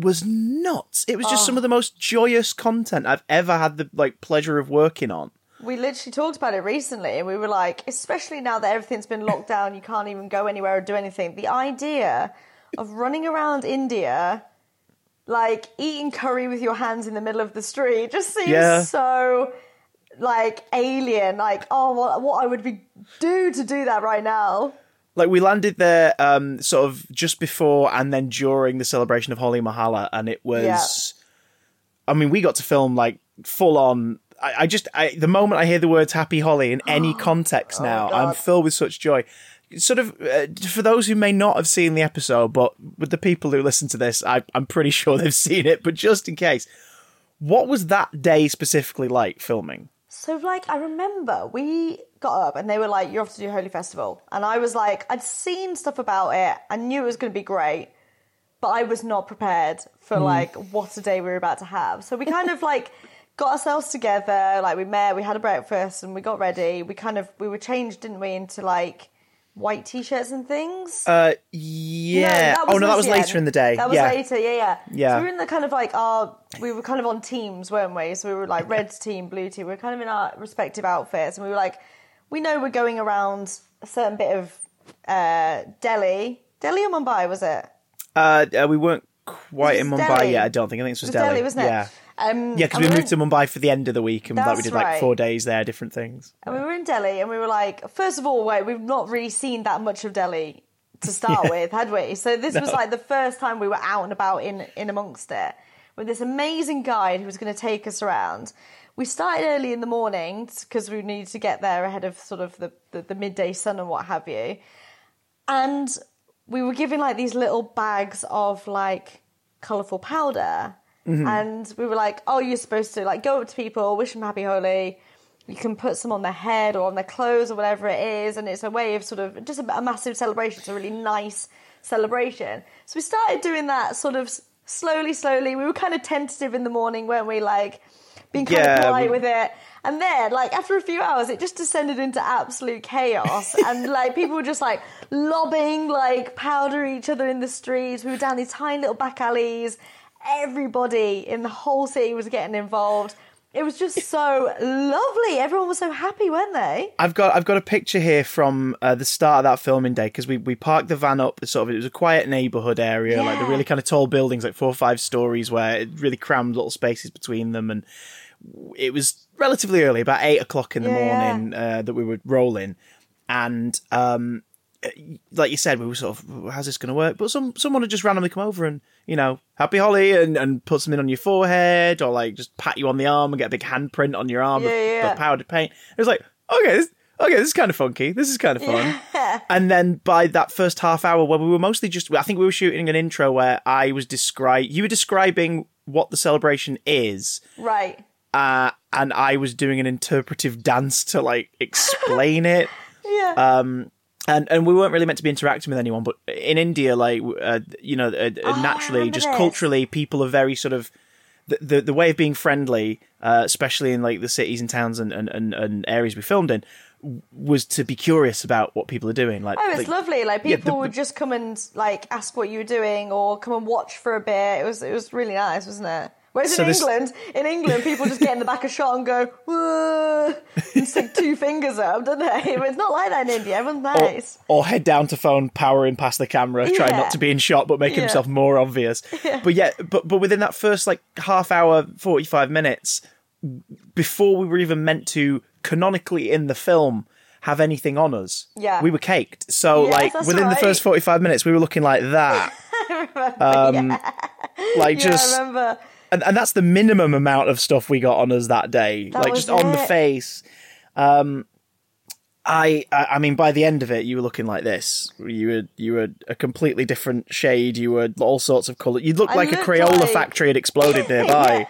Speaker 1: was nuts. It was just some oh. of the most joyous content I've ever had the like pleasure of working on.
Speaker 2: We literally talked about it recently, and we were like, especially now that everything's been locked down, you can't even go anywhere or do anything. The idea of running around India, like eating curry with your hands in the middle of the street, just seems
Speaker 1: Yeah.
Speaker 2: so like alien. Like, oh, what, what I would be do to do that right now.
Speaker 1: Like we landed there um, sort of just before and then during the celebration of Holi Mahala, and it was. I mean, we got to film like full on. I, I just I, the moment I hear the words "Happy Holi" in any context now, I'm filled with such joy. Sort of uh, for those who may not have seen the episode, but with the people who listen to this, I, I'm pretty sure they've seen it. But just in case, what was that day specifically like filming?
Speaker 2: So, like, I remember we got up and they were like, "You're off to do Holi Festival," and I was like, I'd seen stuff about it. I knew it was going to be great, but I was not prepared for like what a day we were about to have. So we kind of like got ourselves together. Like, we met, we had a breakfast, and we got ready. We kind of we were changed, didn't we, into like white t-shirts and things.
Speaker 1: Uh, yeah.
Speaker 2: No,
Speaker 1: oh no, that was later
Speaker 2: end.
Speaker 1: in the day.
Speaker 2: That was
Speaker 1: yeah.
Speaker 2: later, yeah, yeah.
Speaker 1: Yeah.
Speaker 2: So we were in the kind of like our, we were kind of on teams, weren't we? So we were like red team, blue team. We were kind of in our respective outfits, and we were like, we know we're going around a certain bit of uh, Delhi, Delhi or Mumbai, was it?
Speaker 1: Uh, uh, we weren't quite in Mumbai
Speaker 2: Delhi?
Speaker 1: yet. I don't think. I think this was,
Speaker 2: It was Delhi,
Speaker 1: Delhi,
Speaker 2: wasn't it?
Speaker 1: Yeah.
Speaker 2: Um,
Speaker 1: Yeah, because we moved to Mumbai for the end of the week, and like we did like
Speaker 2: right.
Speaker 1: four days there, different things.
Speaker 2: And we were in Delhi, and we were like, first of all, wait, we've not really seen that much of Delhi to start with, had we? So this was like the first time we were out and about in in amongst it with this amazing guide who was going to take us around. We started early in the morning because we needed to get there ahead of sort of the, the, the midday sun and what have you. And we were given like these little bags of like colourful powder. Mm-hmm. And we were like, oh, you're supposed to like go up to people, wish them happy Holi. You can put some on their head or on their clothes or whatever it is. And it's a way of sort of just a, a massive celebration. It's a really nice celebration. So we started doing that sort of slowly, slowly. We were kind of tentative in the morning, weren't we? Like being kind
Speaker 1: Yeah,
Speaker 2: of polite
Speaker 1: we-
Speaker 2: with it. And then, like, after a few hours, it just descended into absolute chaos. and, like, people were just, like, lobbing, like, powder each other in the streets. We were down these tiny little back alleys. everybody in the whole city was getting involved. It was just so lovely. Everyone was so happy, weren't they?
Speaker 1: I've got I've got a picture here from uh, the start of that filming day because we, we parked the van up. Sort of, it was a quiet neighborhood area, like the really kind of tall buildings, like four or five stories, where it really crammed little spaces between them, and it was relatively early, about eight o'clock in the
Speaker 2: Yeah, yeah.
Speaker 1: morning, Uh, that we were rolling, and um, like you said, we were sort of, how's this going to work? But some someone had just randomly come over and you know, happy Holi, and and put something on your forehead, or like just pat you on the arm and get a big handprint on your arm
Speaker 2: Yeah,
Speaker 1: of,
Speaker 2: yeah.
Speaker 1: powdered paint. It was like, okay, this, okay, this is kind of funky. This is kind of fun. And then by that first half hour, where we were mostly just, I think we were shooting an intro where I was describe, you were describing what the celebration is,
Speaker 2: Right.
Speaker 1: Uh, and I was doing an interpretive dance to like explain it
Speaker 2: Yeah.
Speaker 1: um, and and we weren't really meant to be interacting with anyone. But in India, like uh, you know, uh,
Speaker 2: Oh,
Speaker 1: naturally, just
Speaker 2: this.
Speaker 1: culturally, people are very sort of the the, the way of being friendly, uh, especially in like the cities and towns and, and, and, and areas we filmed in, was to be curious about what people are doing. Like,
Speaker 2: Oh, it's
Speaker 1: like,
Speaker 2: lovely. Like
Speaker 1: yeah,
Speaker 2: people
Speaker 1: the-
Speaker 2: would just come and like ask what you were doing or come and watch for a bit. It was it was really nice, wasn't it? Whereas
Speaker 1: So
Speaker 2: in
Speaker 1: this-
Speaker 2: England, in England, people just get in the back of shot and go "Whoa," and stick two fingers up, don't they? But it's not like that in India. Everyone's nice.
Speaker 1: or head down to phone, powering past the camera, trying not to be in shot, but making
Speaker 2: Yeah.
Speaker 1: himself more obvious. But yeah, but but within that first like half hour, forty five minutes, before we were even meant to canonically in the film have anything on us,
Speaker 2: Yeah.
Speaker 1: we were caked. So
Speaker 2: Yes,
Speaker 1: like within the first forty five minutes, we were looking like that, um, like
Speaker 2: Yeah,
Speaker 1: just
Speaker 2: I remember.
Speaker 1: And, and that's the minimum amount of stuff we got on us that day.
Speaker 2: That
Speaker 1: like just on the face. Um I, I mean by the end of it you were looking like this. You were you were a completely different shade. You were all sorts of color you looked
Speaker 2: I
Speaker 1: like a Crayola
Speaker 2: like-
Speaker 1: factory had exploded nearby.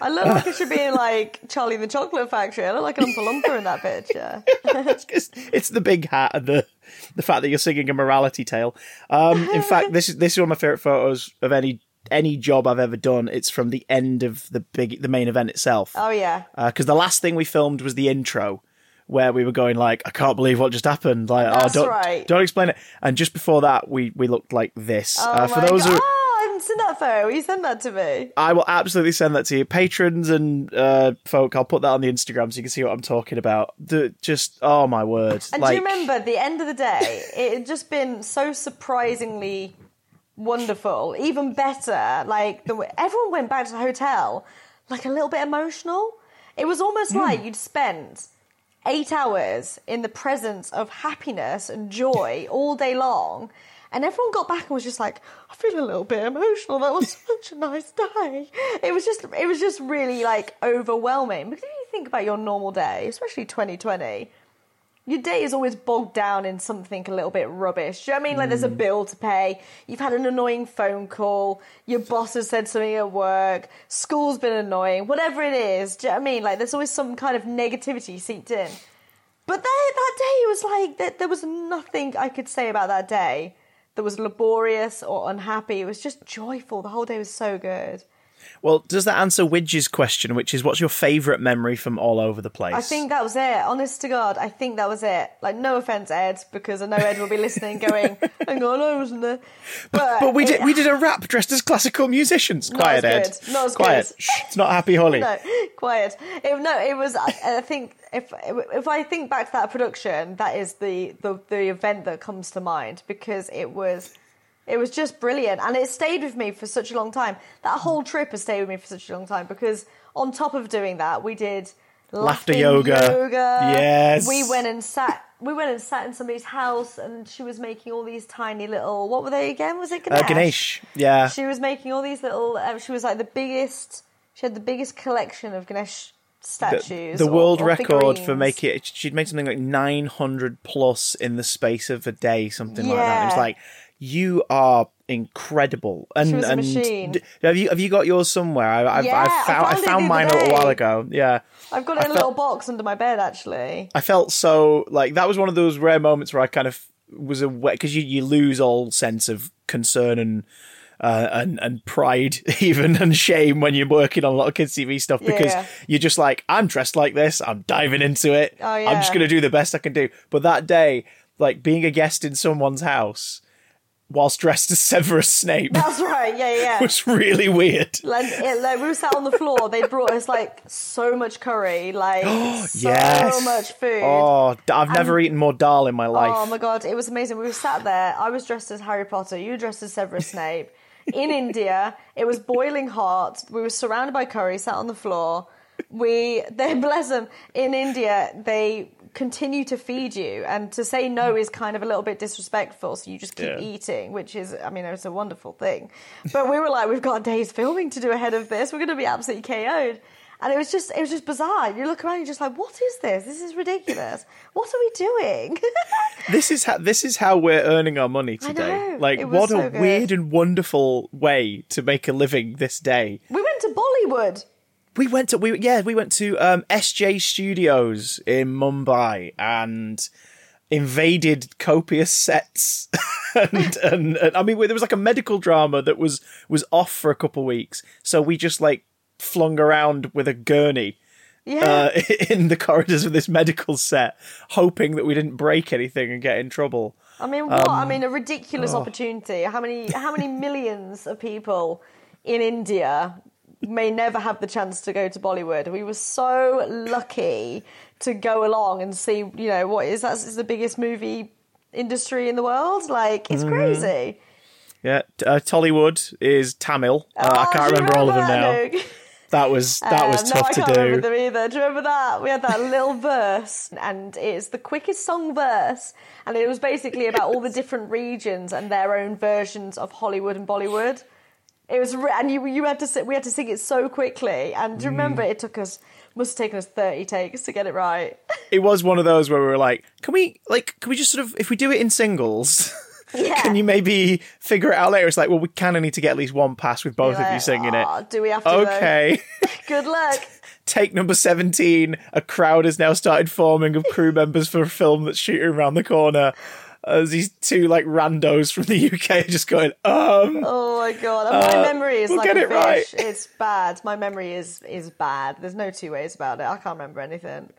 Speaker 2: I look like I should be in like Charlie the Chocolate Factory. I look like an Oompa Loompa in that picture.
Speaker 1: it's, it's the big hat and the the fact that you're singing a morality tale. Um in fact this is this is one of my favorite photos of any any job I've ever done it's from the end of the big the main event itself
Speaker 2: Oh yeah.
Speaker 1: because the last thing we filmed was the intro where we were going like i can't believe what just happened like
Speaker 2: That's
Speaker 1: oh don't
Speaker 2: right.
Speaker 1: don't explain it and just before that we we looked like this
Speaker 2: Oh
Speaker 1: uh, for
Speaker 2: my
Speaker 1: those
Speaker 2: God.
Speaker 1: who
Speaker 2: Oh, I haven't seen that photo. Will You send that to me.
Speaker 1: i will absolutely send that to you patrons and uh folk i'll put that on the instagram so you can see what i'm talking about the just oh my word
Speaker 2: And
Speaker 1: like
Speaker 2: do you remember the end of the day, it had just been so surprisingly wonderful, even better. Like the everyone went back to the hotel like a little bit emotional. It was almost
Speaker 1: Hmm.
Speaker 2: like you'd spent eight hours in the presence of happiness and joy all day long. And everyone got back and was just like, I feel a little bit emotional. That was such a nice day. It was just, it was just really like overwhelming. Because if you think about your normal day, especially 2020, your day is always bogged down in something a little bit rubbish. Do you know what I mean? Like there's a hmm. bill to pay, you've had an annoying phone call, your boss has said something at work, school's been annoying, whatever it is. Do you know what I mean? Like there's always some kind of negativity seeped in. But that that day was like that there was nothing I could say about that day that was laborious or unhappy. It was just joyful. The whole day was so good.
Speaker 1: Well does that answer widge's question which is what's your favorite memory from all over the place
Speaker 2: I think that was it. Honest to God, I think that was it. Like, no offense, Ed, because I know Ed will be listening, going, "Hang on, I wasn't there." But,
Speaker 1: but we
Speaker 2: it-
Speaker 1: did we did a rap dressed as classical musicians quiet ed.
Speaker 2: Not as
Speaker 1: quiet
Speaker 2: good.
Speaker 1: Shh, it's not happy holly
Speaker 2: No, quiet. It, no, it was. I, I think if if I think back to that production, that is the, the the event that comes to mind because it was. It was just brilliant, and it stayed with me for such a long time. That whole trip has stayed with me for such a long time because on top of doing that, we did
Speaker 1: Laughter
Speaker 2: laughing
Speaker 1: yoga. Yes.
Speaker 2: we went and sat. We went and sat in somebody's house, and she was making all these tiny little. What were they again? Was it Ganesh?
Speaker 1: uh, ganesh yeah
Speaker 2: She was making all these little. Um, she was like the biggest. She had the biggest collection of Ganesh statues.
Speaker 1: the
Speaker 2: or-
Speaker 1: world
Speaker 2: or
Speaker 1: record for making it she'd made something like 900 plus in the space of a day something like that it was like you are incredible. And
Speaker 2: She was
Speaker 1: and
Speaker 2: machine.
Speaker 1: d- have you have you got yours somewhere? I, I've,
Speaker 2: Yeah,
Speaker 1: I've
Speaker 2: I
Speaker 1: found, I
Speaker 2: found it
Speaker 1: found mine a little while ago. Yeah.
Speaker 2: I've got it in a
Speaker 1: I felt-
Speaker 2: little box under my bed, actually.
Speaker 1: I felt so like that was one of those rare moments where I kind of was aware because you, you lose all sense of concern and uh, and and pride even and shame when you're working on a lot of kids TV stuff because
Speaker 2: Yeah.
Speaker 1: you're just like I'm dressed like this. I'm diving into it.
Speaker 2: Oh,
Speaker 1: I'm just gonna do the best I can do. But that day like being a guest in someone's house whilst dressed as Severus Snape.
Speaker 2: That's right. Yeah, yeah.
Speaker 1: was really weird.
Speaker 2: Like, it, like we were sat on the floor. They brought us like so much curry, like so
Speaker 1: Yes.
Speaker 2: much food.
Speaker 1: Oh, I've never eaten more dal in my oh, life.
Speaker 2: Oh my god, it was amazing. We were sat there. I was dressed as Harry Potter. You were dressed as Severus Snape. In India, it was boiling hot. We were surrounded by curry, sat on the floor. We, they bless them. In India, they continue to feed you, and to say no mm. is kind of a little bit disrespectful. So you just keep
Speaker 1: Yeah.
Speaker 2: eating, which is, I mean, it's a wonderful thing. But we were like, we've got days filming to do ahead of this. We're going to be absolutely KO'd. And it was just, it was just bizarre. You look around, you're just like, what is this? This is ridiculous. What are we doing?
Speaker 1: This is how this is how we're earning our money today. Like what
Speaker 2: so
Speaker 1: a
Speaker 2: good.
Speaker 1: weird and wonderful way to make a living this day.
Speaker 2: We went to Bollywood.
Speaker 1: We went to we yeah, we went to um SJ Studios in Mumbai and invaded copious sets and, and, and I mean there was like a medical drama that was was off for a couple weeks. So we just like flung around with a gurney
Speaker 2: Yeah.
Speaker 1: uh, in the corridors of this medical set, hoping that we didn't break anything and get in trouble.
Speaker 2: I mean, what?
Speaker 1: um,
Speaker 2: I mean, a ridiculous
Speaker 1: oh.
Speaker 2: opportunity. How many? How many millions of people in India may never have the chance to go to Bollywood? We were so lucky to go along and see. You know, what is that? Is the biggest movie industry in the world? Like,
Speaker 1: Mm-hmm.
Speaker 2: it's crazy.
Speaker 1: Yeah, uh, Tollywood is Tamil. Uh, I
Speaker 2: Oh,
Speaker 1: can't
Speaker 2: do
Speaker 1: remember all of them now.
Speaker 2: that, Luke?
Speaker 1: That was that was
Speaker 2: Um,
Speaker 1: tough
Speaker 2: no, I
Speaker 1: to
Speaker 2: can't
Speaker 1: do.
Speaker 2: remember them either. Do you remember that? We had that little verse, and it's the quickest song verse, and it was basically about all the different regions and their own versions of Hollywood and Bollywood. It was, and you you had to we had to sing it so quickly, and do you remember
Speaker 1: Mm.
Speaker 2: it took us must have taken us thirty takes to get it right.
Speaker 1: It was one of those where we were like, "Can we like? Can we just sort of if we do it in singles?"
Speaker 2: Yeah.
Speaker 1: Can you maybe figure it out later? It's like, well, we kind of need to get at least one pass with both of you
Speaker 2: Like,
Speaker 1: singing it.
Speaker 2: Do we have to?
Speaker 1: Okay.
Speaker 2: Good luck.
Speaker 1: Take number 17. A crowd has now started forming of crew members for a film that's shooting around the corner. As these two like randos from the UK just going, um,
Speaker 2: Oh my god! And my
Speaker 1: Uh,
Speaker 2: memory is
Speaker 1: we'll
Speaker 2: like
Speaker 1: get
Speaker 2: a
Speaker 1: it
Speaker 2: fish.
Speaker 1: right.
Speaker 2: It's bad. My memory is is bad. There's no two ways about it. I can't remember anything.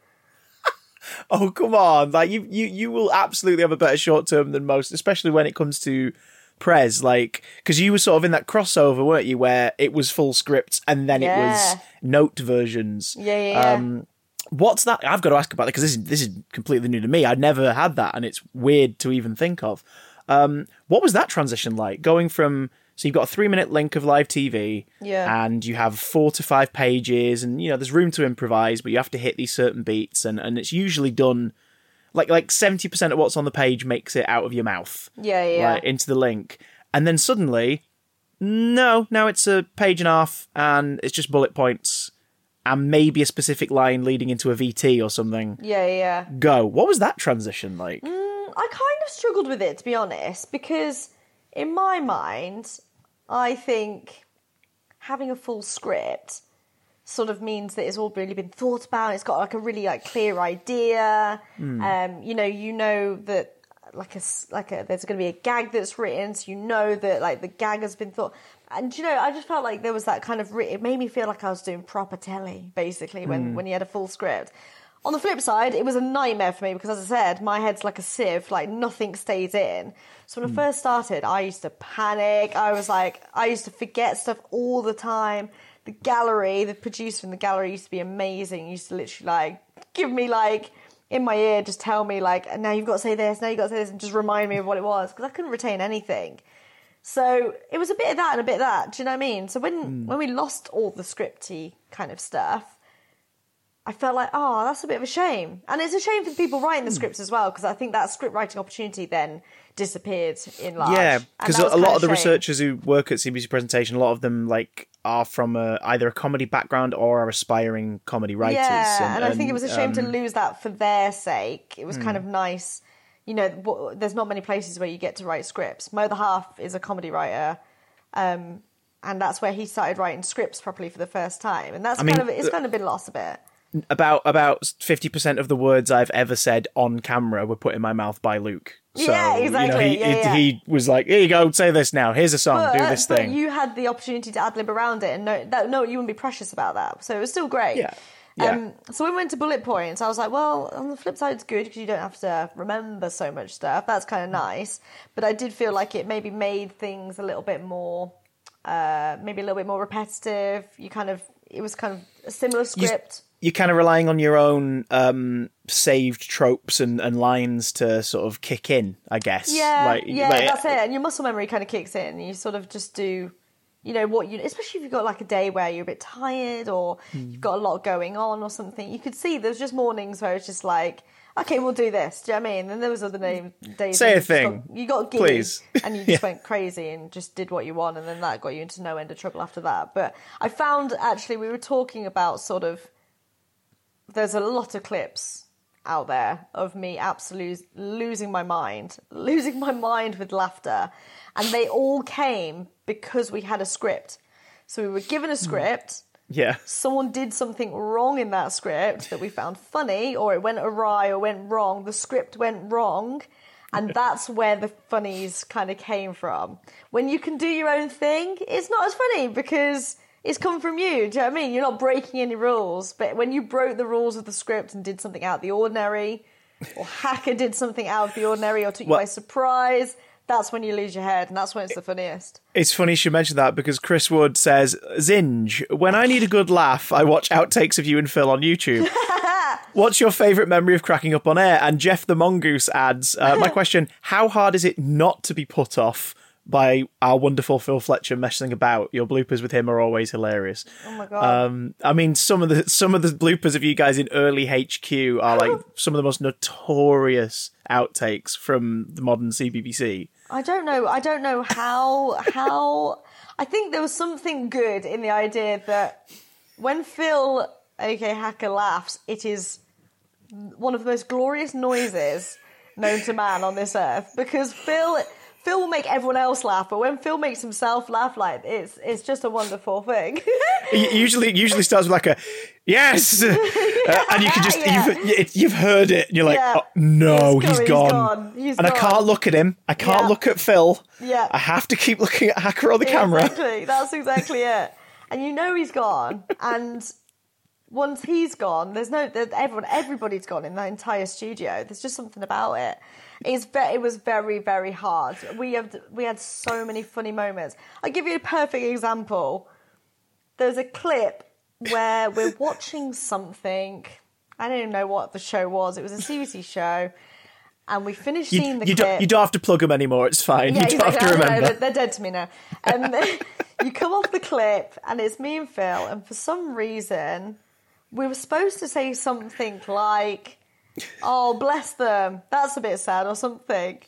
Speaker 1: oh come on like you you you will absolutely have a better short term than most especially when it comes to Prez, like because you were sort of in that crossover, weren't you, where it was full scripts and then it was note versions.
Speaker 2: Yeah, yeah, yeah.
Speaker 1: Um, what's that? I've got to ask about that because this is this is completely new to me. I'd never had that, and it's weird to even think of. Um, what was that transition like? Going from so you've got a three minute link of live TV,
Speaker 2: Yeah.
Speaker 1: and you have four to five pages, and you know there's room to improvise, but you have to hit these certain beats, and and it's usually done like like seventy percent of what's on the page makes it out of your mouth,
Speaker 2: Yeah, yeah, yeah.
Speaker 1: like into the link, and then suddenly, no, now it's a page and a half, and it's just bullet points. And maybe a specific line leading into a VT or something.
Speaker 2: yeah, yeah.
Speaker 1: Go. What was that transition like?
Speaker 2: I kind of struggled with it to be honest, because in my mind, I think having a full script sort of means that it's all really been thought about. It's got like a really like clear idea. Um, you know, you know that like a like a there's going to be a gag that's written, so you know that like the gag has been thought. And you know, I just felt like there was that kind of. Re- it made me feel like I was doing proper telly, basically, when mm. when you had a full script. On the flip side, it was a nightmare for me because, as I said, my head's like a sieve, like nothing stays in. So when I mm. first started, I used to panic. I was like, I used to forget stuff all the time. The gallery, the producer in the gallery used to be amazing. He used to literally like give me like in my ear, just tell me like, now you've got to say this, now you've got to say this, and just remind me of what it was because I couldn't retain anything. So it was a bit of that and a bit of that. Do you know what I mean? So when when we lost all the scripty kind of stuff, I felt like, oh, that's a bit of a shame. And it's a shame for the people writing the scripts as well, because I think that script writing opportunity then disappeared in large.
Speaker 1: Yeah, because a lot
Speaker 2: kind
Speaker 1: of the researchers who work at CBBC Presentation, a lot of them like are from a, either a comedy background or are aspiring comedy writers.
Speaker 2: Yeah, and, I think it was a shame to
Speaker 1: um, Hmm.
Speaker 2: lose that for their sake. It was kind of nice. You know, w- there's not many places where you get to write scripts. Mo the Half is a comedy writer. Um, and that's where he started writing scripts properly for the first time. And that's
Speaker 1: I mean,
Speaker 2: kind of, it's kind of been lost a bit.
Speaker 1: about about fifty percent of the words I've ever said on camera were put in my mouth by Luke. So,
Speaker 2: Yeah,
Speaker 1: You know,
Speaker 2: exactly.
Speaker 1: he,
Speaker 2: Yeah, yeah.
Speaker 1: he was like, "Here you go, say this now. Here's a song. do this
Speaker 2: but
Speaker 1: thing."
Speaker 2: you had the opportunity to ad lib around it, and no, that, no, you wouldn't be precious about that. So it was still great.
Speaker 1: Yeah. Yeah.
Speaker 2: Um, so when we went to bullet points, I was like, well, on the flip side, it's good because you don't have to remember so much stuff. That's kind of nice. But I did feel like it maybe made things a little bit more, uh, maybe a little bit more repetitive. You kind of, it was kind of a similar script.
Speaker 1: You're kind of relying on your own um, saved tropes and, and lines to sort of kick in, I guess.
Speaker 2: Yeah,
Speaker 1: Like-
Speaker 2: yeah,
Speaker 1: like-
Speaker 2: that's it. And your muscle memory kind of kicks in. You sort of just do, you know, what you, especially if you've got like a day where you're a bit tired or
Speaker 1: Hmm.
Speaker 2: you've got a lot going on or something. You could see there's just mornings where it's just like, okay, we'll do this. Do you know what I mean? And then there was other name, days.
Speaker 1: Say a
Speaker 2: you
Speaker 1: thing,
Speaker 2: Got, you got giddy
Speaker 1: please.
Speaker 2: and you just went crazy and just did what you want, and then that got you into no end of trouble after that. But I found actually we were talking about sort of there's a lot of clips out there of me absolutely losing my mind, losing my mind with laughter. And they all came because we had a script. So we were given a hmm. script,
Speaker 1: yeah.
Speaker 2: someone did something wrong in that script that we found funny, or it went awry or went wrong, the script went wrong. And that's where the funnies kind of came from. When you can do your own thing, it's not as funny because it's come from you. Do you know what I mean? You're not breaking any rules. But when you broke the rules of the script and did something out of the ordinary, or Hacker did something out of the ordinary or took you
Speaker 1: Well-
Speaker 2: by surprise, that's when you lose your head, and that's when it's the funniest.
Speaker 1: It's funny you should mention that because Chris Wood says, Zinj, when I need a good laugh, I watch outtakes of you and Phil on YouTube. What's your favourite memory of cracking up on air? And Jeff the Mongoose adds, uh, my question, how hard is it not to be put off by our wonderful Phil Fletcher messing about? Your bloopers with him are always hilarious.
Speaker 2: Oh my god.
Speaker 1: Um, I mean, some of the some of the bloopers of you guys in early HQ are like some of the most notorious outtakes from the modern CBBC.
Speaker 2: I don't know. I don't know how how. I think there was something good in the idea that when Phil, aka Hacker, laughs, it is one of the most glorious noises known to man on this earth. Because Phil, Phil will make everyone else laugh, but when Phil makes himself laugh, like it's it's just a wonderful thing.
Speaker 1: It usually it usually starts with like a yes, Uh, and you can just
Speaker 2: Yeah.
Speaker 1: you've, you've heard it, and you're like,
Speaker 2: Yeah.
Speaker 1: oh, no,
Speaker 2: He's
Speaker 1: he's
Speaker 2: gone,
Speaker 1: gone,
Speaker 2: he's gone,
Speaker 1: and I can't look at him. I can't
Speaker 2: Yeah.
Speaker 1: look at Phil.
Speaker 2: Yeah.
Speaker 1: I have to keep looking at Hacker on the camera.
Speaker 2: Exactly. That's exactly it. And you know he's gone. And once he's gone, there's no everyone. Everybody's gone in the entire studio. There's just something about it. It's ve- it was very very hard. We have we had so many funny moments. I'll give you a perfect example. There's a clip where we're watching something. I don't even know what the show was. It was a CBBC show. And we finished
Speaker 1: You,
Speaker 2: seeing the
Speaker 1: you
Speaker 2: clip.
Speaker 1: don't you don't have to plug them anymore. It's fine. you don't have to
Speaker 2: know,
Speaker 1: remember.
Speaker 2: they're, they're dead to me now. Um, you come off the clip, and it's me and Phil, and for some reason, we were supposed to say something like, "Oh, bless them, that's a bit sad," or something.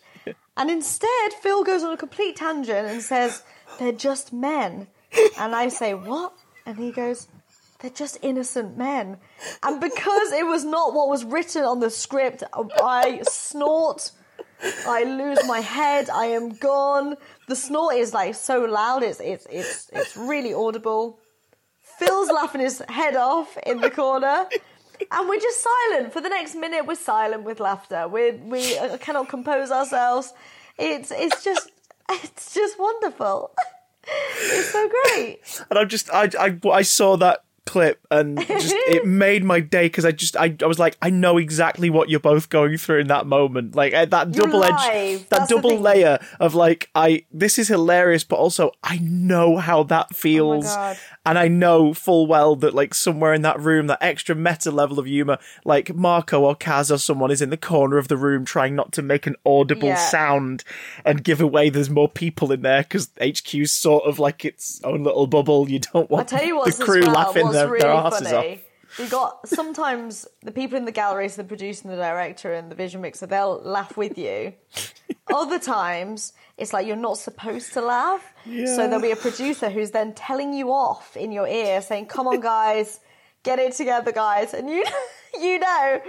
Speaker 2: And instead, Phil goes on a complete tangent and says, "They're just men," and I say, "What?" And he goes. They're just innocent men. And because it was not what was written on the script, I snort I lose my head. I am gone. The snort is like so loud. It's it's it's it's really audible. Phil's laughing his head off in the corner, and we're just silent for the next minute. We're silent with laughter. We we uh, cannot compose ourselves. It's it's just it's just wonderful. It's so great.
Speaker 1: and I'm just I I I saw that clip and just it made my day because I just I, I was like I know exactly what you're both going through in that moment. Like eh, that
Speaker 2: You're
Speaker 1: double edge that
Speaker 2: That's
Speaker 1: double layer of like I this is hilarious but also I know how that feels.
Speaker 2: Oh
Speaker 1: and I know full well that like somewhere in that room that extra meta level of humor like Marco or Kaz or someone is in the corner of the room trying not to make an audible
Speaker 2: Yeah.
Speaker 1: sound and give away there's more people in there because HQ's sort of like its own little bubble. You don't want
Speaker 2: tell you what's
Speaker 1: the crew
Speaker 2: well,
Speaker 1: laughing their,
Speaker 2: really
Speaker 1: their asses
Speaker 2: funny.
Speaker 1: off.
Speaker 2: We got sometimes the people in the gallery, so the producer and the director and the vision mixer, they'll laugh with you. Other times, it's like you're not supposed to laugh. So there'll be a producer who's then telling you off in your ear, saying, "Come on, guys, get it together, guys," and you, you know.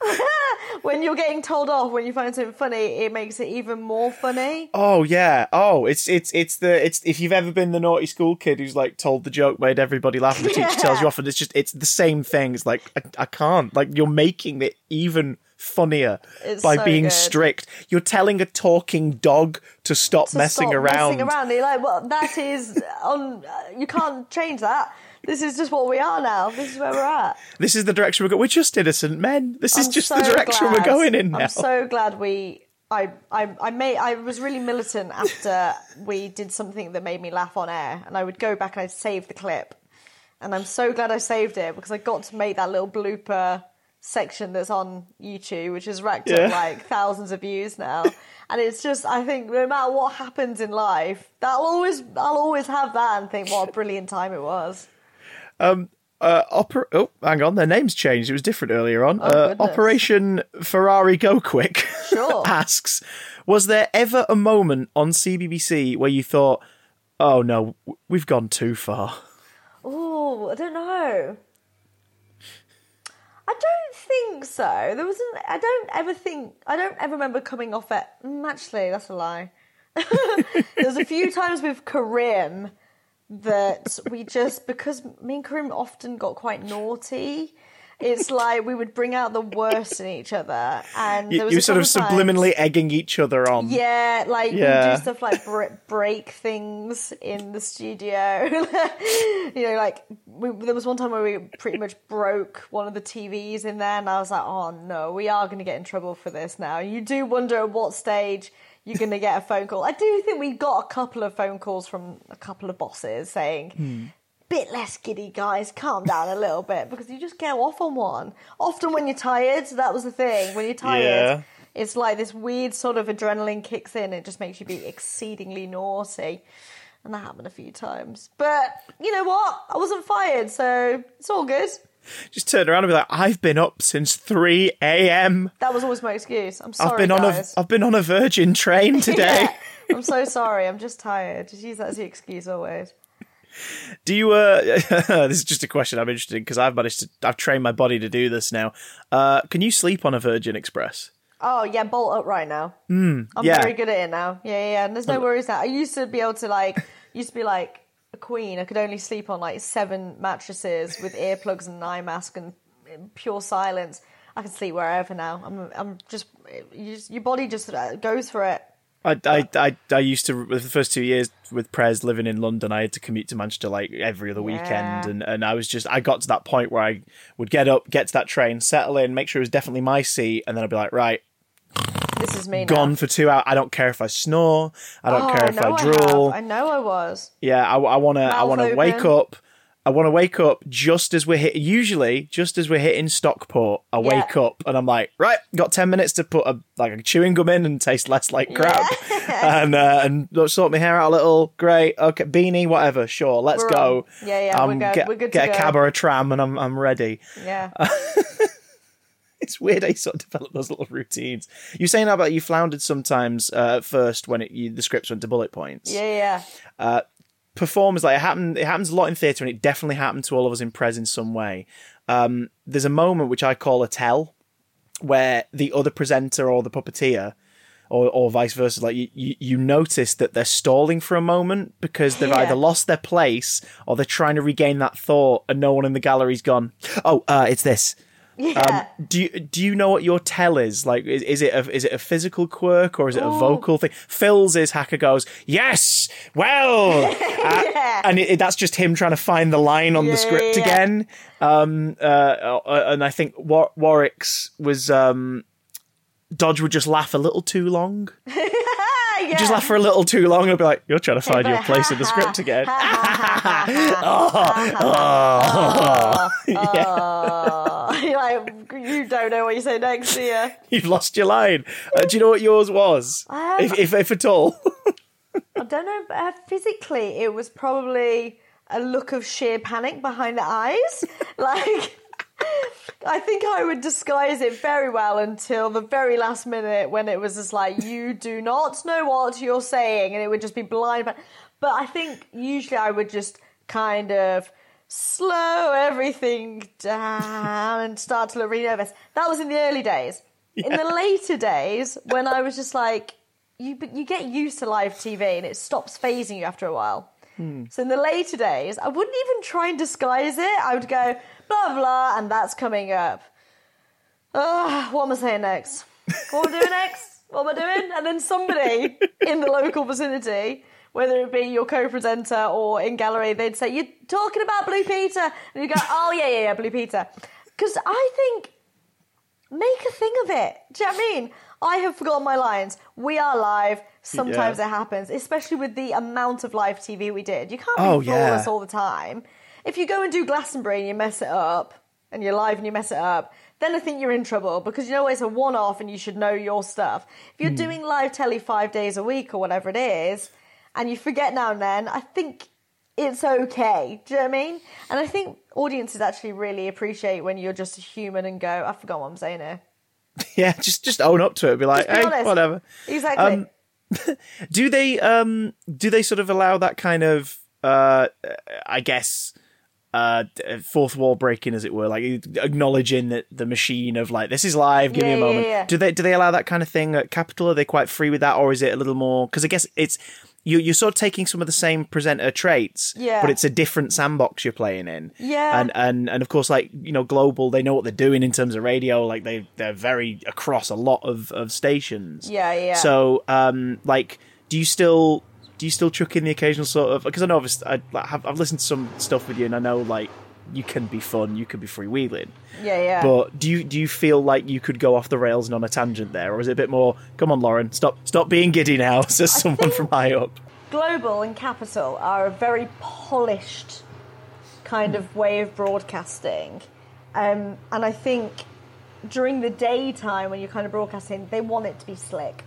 Speaker 2: when you're getting told off when you find something funny, it makes it even more funny.
Speaker 1: Oh yeah. Oh, it's it's it's the it's if you've ever been the naughty school kid who's like told the joke, made everybody laugh, and the teacher tells you off, and it's just it's the same thing. It's like I, I can't. Like you're making it even funnier
Speaker 2: It's
Speaker 1: by
Speaker 2: so
Speaker 1: being
Speaker 2: good.
Speaker 1: strict. You're telling a talking dog to stop
Speaker 2: to
Speaker 1: messing
Speaker 2: stop
Speaker 1: around.
Speaker 2: Messing around. You're like, well, that is on. Uh, you can't change that. This is just what we are now. This is where we're at.
Speaker 1: This is the direction we're going. We're just innocent men. This is
Speaker 2: I'm
Speaker 1: just
Speaker 2: so
Speaker 1: the direction we're going in now.
Speaker 2: I'm so glad we. I, I, I made I was really militant after we did something that made me laugh on air, and I would go back and I'd save the clip, and I'm so glad I saved it because I got to make that little blooper section that's on YouTube, which has racked
Speaker 1: Yeah.
Speaker 2: up like thousands of views now, and it's just I think no matter what happens in life, that'll always I'll always have that and think what a brilliant time it was.
Speaker 1: Uh, oper- oh, hang on, their name's changed. It was different earlier on. uh,
Speaker 2: Oh, goodness.
Speaker 1: Operation Ferrari Go Quick
Speaker 2: Sure.
Speaker 1: asks, was there ever a moment on CBBC where you thought, oh no, we've gone too far?
Speaker 2: Oh, I don't know. I don't think so. There wasn't. I don't ever think. I don't ever remember coming off it. Mm, actually, that's a lie. There's a few times with Karim that we just because me and Karim often got quite naughty. It's like we would bring out the worst in each other, and
Speaker 1: You,
Speaker 2: there was
Speaker 1: you sort of
Speaker 2: times-
Speaker 1: subliminally egging each other on.
Speaker 2: yeah, like we
Speaker 1: Yeah.
Speaker 2: do stuff like br- break things in the studio. you know, like we, there was one time where we pretty much broke one of the TVs in there, and I was like, "Oh no, we are going to get in trouble for this now." You do wonder at what stage you're going to get a phone call. I do think we got a couple of phone calls from a couple of bosses saying.
Speaker 1: Hmm.
Speaker 2: Bit less giddy, guys. Calm down a little bit because you just go off on one. Often when you're tired, that was the thing. When you're tired,
Speaker 1: Yeah.
Speaker 2: it's like this weird sort of adrenaline kicks in. It just makes you be exceedingly naughty. And that happened a few times. But you know what? I wasn't fired, so it's all good.
Speaker 1: Just turn around and be like, I've been up since 3 a.m.
Speaker 2: That was always my excuse. I'm sorry,
Speaker 1: I've been on a
Speaker 2: guys.
Speaker 1: I've been on a Virgin train today.
Speaker 2: Yeah. I'm so sorry. I'm just tired. Just use that as the excuse always.
Speaker 1: Do you? uh This is just a question I'm interested in because I've managed to. I've trained my body to do this now. Uh Can you sleep on a Virgin Express?
Speaker 2: Oh yeah, bolt up right now. I'm
Speaker 1: yeah.
Speaker 2: very good at it now. Yeah, yeah, yeah. And there's no worries now. I used to be able to like used to be like a queen. I could only sleep on like seven mattresses with earplugs and an eye mask and pure silence. I can sleep wherever now. I'm I'm just, you just your body just uh, goes for it.
Speaker 1: I, I, I, I used to with the first two years with Prez living in London. I had to commute to Manchester like every other weekend, and, and I was just I got to that point where I would get up, get to that train, settle in, make sure it was definitely my seat, and then I'd be like, right,
Speaker 2: This is me now.
Speaker 1: gone for two hours. I don't care if I snore. I don't
Speaker 2: Oh,
Speaker 1: care if
Speaker 2: know
Speaker 1: I drool.
Speaker 2: I know I was.
Speaker 1: Yeah, I, I want to. I want to wake up. I want to wake up just as we're hit. Usually, just as we're hitting Stockport, I
Speaker 2: Yeah.
Speaker 1: wake up and I'm like, right, got ten minutes to put a like a chewing gum in and taste less like crap, and uh, and sort my hair out a little. Great, okay, beanie, whatever. Sure, let's
Speaker 2: We're
Speaker 1: go.
Speaker 2: on. Yeah, yeah, we're
Speaker 1: Um,
Speaker 2: good-
Speaker 1: Get,
Speaker 2: we're good to
Speaker 1: get a
Speaker 2: go.
Speaker 1: cab or a tram, and I'm I'm ready.
Speaker 2: Yeah.
Speaker 1: It's weird how you sort of develop those little routines. You're saying about you floundered sometimes uh, at first when it, you, the scripts went to bullet points.
Speaker 2: yeah, yeah.
Speaker 1: performers like it happened it happens a lot in theatre and it definitely happened to all of us in Prez in some way. Um, there's a moment which I call a tell where the other presenter or the puppeteer or, or vice versa, like you, you, you notice that they're stalling for a moment because they've
Speaker 2: Yeah.
Speaker 1: either lost their place or they're trying to regain that thought and no one in the gallery's gone, oh, uh, it's this.
Speaker 2: Yeah.
Speaker 1: Do you do you know what your tell is like? Is, is it a is it a physical quirk or is it a
Speaker 2: Oh.
Speaker 1: vocal thing? Phil's is Hacker goes yes, well, Uh,
Speaker 2: Yeah.
Speaker 1: and it, that's just him trying to find the line on
Speaker 2: Yeah,
Speaker 1: the script
Speaker 2: yeah,
Speaker 1: again. Um, uh, uh, and I think War- Warwick's was um, Dodge would just laugh a little too long.
Speaker 2: Ah, yeah.
Speaker 1: Just laugh for a little too long and be like, "You're trying to find your place in the script again." Oh,
Speaker 2: Oh, you're like, you don't know what you say next, do you?
Speaker 1: You've lost your line. Uh, do you know what yours was,
Speaker 2: Um,
Speaker 1: if, if if at all?
Speaker 2: I don't know. but, Uh, physically, it was probably a look of sheer panic behind the eyes. like, I think I would disguise it very well until the very last minute when it was just like, you do not know what you're saying, and it would just be blind. But I think usually I would just kind of slow everything down and start to look really nervous. That was in the early days. In the later days, when I was just like, you you get used to live TV and it stops fazing you after a while. Hmm. So in the later days, I wouldn't even try and disguise it. I would go blah blah, and that's coming up. Ugh, what am I saying next? What am I doing next? What am I doing? And then somebody in the local vicinity whether it be your co-presenter or in gallery, they'd say, "You're talking about Blue Peter," and you go, "Oh yeah, yeah, yeah, Blue Peter," because I think make a thing of it. Do you know what I mean? I have forgotten my lines. We are live. Sometimes
Speaker 1: Yeah.
Speaker 2: it happens, especially with the amount of live TV we did. You can't be
Speaker 1: Oh,
Speaker 2: flawless
Speaker 1: yeah.
Speaker 2: all the time. If you go and do Glastonbury and you mess it up, and you're live and you mess it up, then I think you're in trouble because you know it's a one-off and you should know your stuff. If you're hmm. doing live telly five days a week or whatever it is, and you forget now and then, I think it's okay. Do you know what I mean? And I think audiences actually really appreciate when you're just a human and go, I forgot what I'm saying here.
Speaker 1: Yeah, just just own up to it. Be like,
Speaker 2: be
Speaker 1: hey,
Speaker 2: honest.
Speaker 1: whatever.
Speaker 2: Exactly.
Speaker 1: Um, Do they um do they sort of allow that kind of uh I guess uh fourth wall breaking as it were like acknowledging that the machine of like this is live give
Speaker 2: Yeah,
Speaker 1: me a
Speaker 2: yeah,
Speaker 1: moment
Speaker 2: yeah.
Speaker 1: do they do they allow that kind of thing at capital are they quite free with that or is it a little more because i guess it's you, you're sort of taking some of the same presenter traits
Speaker 2: Yeah.
Speaker 1: but it's a different sandbox you're playing in
Speaker 2: Yeah.
Speaker 1: and and and of course like you know global they know what they're doing in terms of radio like they they're very across a lot of of stations
Speaker 2: Yeah, yeah.
Speaker 1: so um like do you still do you still chuck in the occasional sort of because i know obviously I, have i've listened to some stuff with you and i know like you can be fun you can be freewheeling
Speaker 2: yeah, yeah.
Speaker 1: but do you do you feel like you could go off the rails and on a tangent there or is it a bit more come on lauren stop stop being giddy now says someone from high up
Speaker 2: Global and Capital are a very polished kind of way of broadcasting. Um, and I think during the daytime when you're kind of broadcasting, they want it to be slick.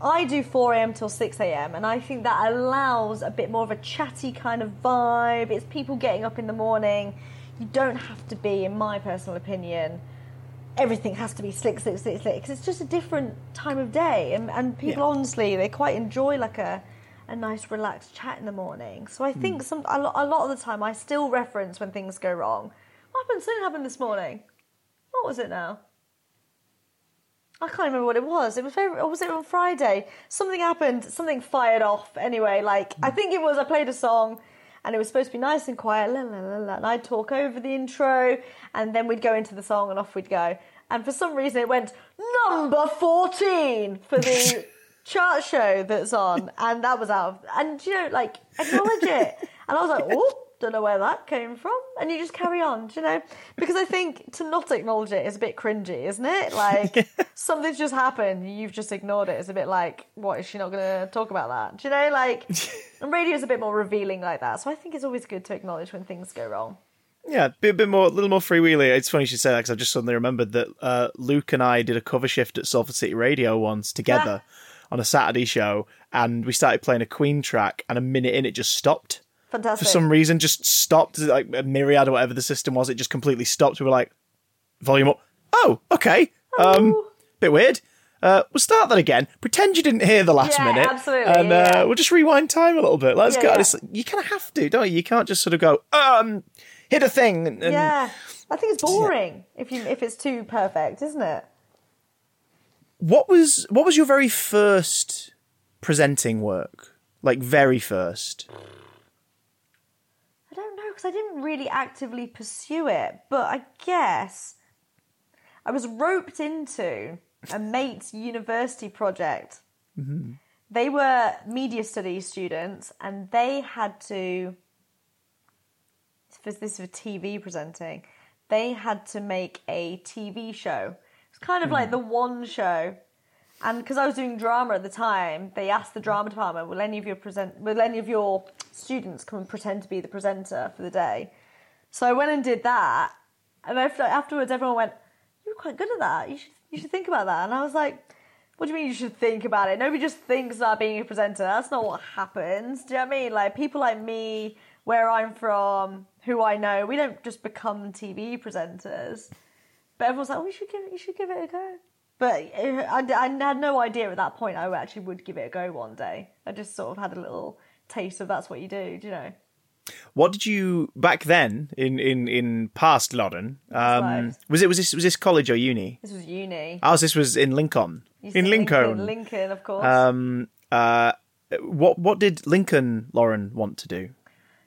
Speaker 2: I do 4 a.m. till 6 a.m. and I think that allows a bit more of a chatty kind of vibe. It's people getting up in the morning. You don't have to be, in my personal opinion, everything has to be slick, slick, slick, slick. Because it's just a different time of day, and, and people
Speaker 1: Yeah.
Speaker 2: honestly they quite enjoy like a a nice relaxed chat in the morning. So I think hmm. some a lot, a lot of the time I still reference when things go wrong. What happened? Something happened this morning. What was it now? I can't remember what it was. It was very, or was it on Friday? Something happened. Something fired off. Anyway, like I think it was. I played a song, and it was supposed to be nice and quiet. La, la, la, la, and I'd talk over the intro, and then we'd go into the song, and off we'd go. And for some reason, it went number fourteen for the chart show that's on, and that was out. Of, and you know, like acknowledge it. And I was like, oh. Don't know where that came from, and you just carry on, do you know? Because I think to not acknowledge it is a bit cringy, isn't it? Like something's just happened, you've just ignored it. It's a bit like, what is she not going to talk about that? Do you know? Like, and radio's a bit more revealing like that. So I think it's always good to acknowledge when things go wrong.
Speaker 1: Yeah, be a bit more, a little more freewheeling. It's funny you should say that because I just suddenly remembered that uh, Luke and I did a cover shift at Salford City Radio once together on a Saturday show, and we started playing a Queen track, and a minute in, it just stopped for some reason. Just stopped, like a myriad or whatever the system was. It just completely stopped. We were like, volume up. Oh, okay. Um,
Speaker 2: Oh.
Speaker 1: bit weird. Uh, we'll start that again. Pretend you didn't hear the last
Speaker 2: Yeah,
Speaker 1: minute,
Speaker 2: absolutely,
Speaker 1: and
Speaker 2: yeah.
Speaker 1: uh, we'll just rewind time a little bit. Let's
Speaker 2: Yeah,
Speaker 1: go.
Speaker 2: yeah.
Speaker 1: It's- You kind of have to, don't you? You can't just sort of go, um, hit a thing. And, and
Speaker 2: yeah, I think it's boring if you if it's too perfect, isn't it?
Speaker 1: What was what was your very first presenting work? Like very first.
Speaker 2: I because I didn't really actively pursue it, but I guess I was roped into a mate's university project. Mm-hmm. They were media studies students, and they had to. This this is for TV presenting. They had to make a TV show. It's kind of like hmm. the one show and because I was doing drama at the time, they asked the drama department, "Will any of your present? Will any of your students come and pretend to be the presenter for the day?" So I went and did that, and after, afterwards, everyone went, "You were quite good at that. You should you should think about that." And I was like, "What do you mean you should think about it? Nobody just thinks about being a presenter. That's not what happens. Do you know what I mean? Like people like me, where I'm from, who I know, we don't just become TV presenters." But everyone's like, "Oh, you should give it. You should give it a go." But uh, I, I had no idea at that point I actually would give it a go one day. I just sort of had a little taste of that's what you do. Do you know?
Speaker 1: What did you back then in in in past Loddon? Um,
Speaker 2: right.
Speaker 1: was it was this was this college or uni?
Speaker 2: This was uni.
Speaker 1: Oh, this was in Lincoln. In Lincoln.
Speaker 2: Lincoln, Lincoln, of course.
Speaker 1: Um, uh, what what did Lincoln Lauren want to do?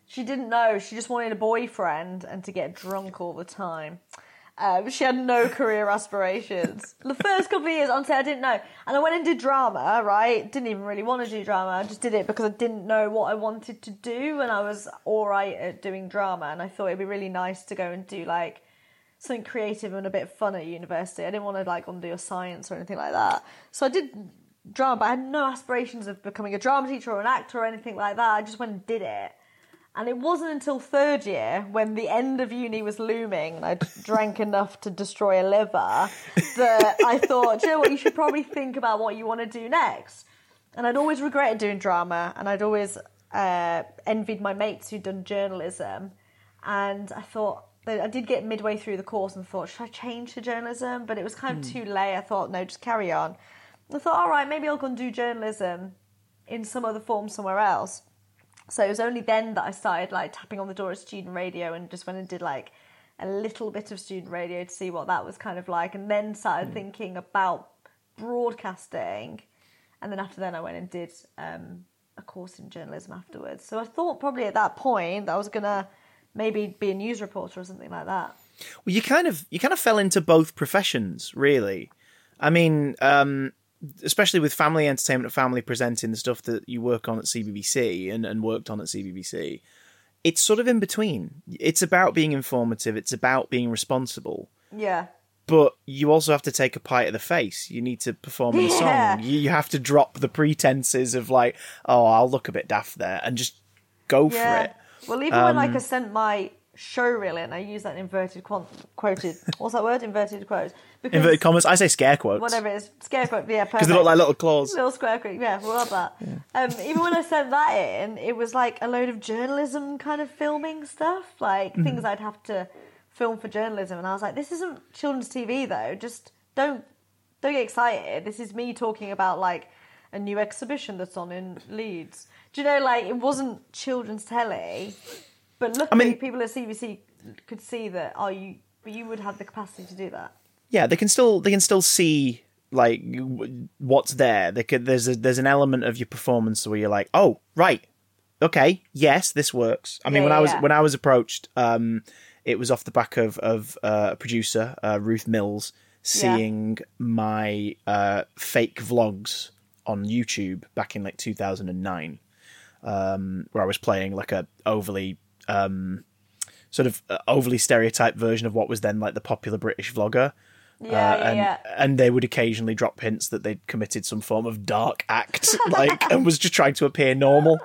Speaker 2: She didn't know. She just wanted a boyfriend and to get drunk all the time. Um, she had no career aspirations. the first couple of years, honestly, I didn't know. And I went and did drama, right? Didn't even really want to do drama. I just did it because I didn't know what I wanted to do, and I was all right at doing drama. And I thought it'd be really nice to go and do like something creative and a bit fun at university. I didn't want to like go and do a science or anything like that. So I did drama, but I had no aspirations of becoming a drama teacher or an actor or anything like that. I just went and did it. And it wasn't until third year, when the end of uni was looming and I drank enough to destroy a liver, that I thought, you know what, you should probably think about what you want to do next. And I'd always regretted doing drama, and I'd always uh, envied my mates who'd done journalism. And I thought, I did get midway through the course and thought, should I change to journalism? But it was kind of too late. I thought, no, just carry on. I thought, all right, maybe I'll go and do journalism in some other form somewhere else. So it was only then that I started like tapping on the door of student radio and just went and did like a little bit of student radio to see what that was kind of like, and then started thinking about broadcasting. And then after then, I went and did um, a course in journalism afterwards. So I thought probably at that point that I was gonna maybe be a news reporter or something like that.
Speaker 1: Well, you kind of you kind of fell into both professions, really. I mean, um, especially with family entertainment, and family presenting the stuff that you work on at CBBC and, and worked on at CBBC. It's sort of in between. It's about being informative. It's about being responsible.
Speaker 2: Yeah.
Speaker 1: But you also have to take a pie to the face. You need to perform in a
Speaker 2: Yeah.
Speaker 1: song. You, you have to drop the pretenses of like, oh, I'll look a bit daft there, and just go for it.
Speaker 2: Well, even when like
Speaker 1: Um,
Speaker 2: I sent my show reel in, I use that inverted quant- quoted. What's that word? Inverted quotes. Because
Speaker 1: Inverted commas. I say scare quotes
Speaker 2: whatever it is, scare quote. Yeah,
Speaker 1: because they look like little claws.
Speaker 2: Little square quote. yeah, we love that. Um, even when I sent that in, it was like a load of journalism kind of filming stuff, like
Speaker 1: Mm-hmm.
Speaker 2: things I'd have to film for journalism, and I was like, this isn't children's TV though. Just don't don't get excited. This is me talking about like a new exhibition that's on in Leeds. Do you know, like it wasn't children's telly, but luckily
Speaker 1: mean-
Speaker 2: people at CBBC could see that. Oh, you, but you would have the capacity to do that.
Speaker 1: yeah, they can still they can still see like what's there. They could, there's a, there's an element of your performance where you're like, oh right, okay, yes, this works. I mean,
Speaker 2: Yeah,
Speaker 1: when I was
Speaker 2: yeah.
Speaker 1: when I was approached, um, it was off the back of of uh, a producer, uh, Ruth Mills, seeing my uh, fake vlogs on YouTube back in like 2009, um, where I was playing like a overly um, sort of uh, overly stereotyped version of what was then like the popular British vlogger.
Speaker 2: Yeah,
Speaker 1: Uh, and,
Speaker 2: yeah.
Speaker 1: and they would occasionally drop hints that they'd committed some form of dark act, like, and was just trying to appear normal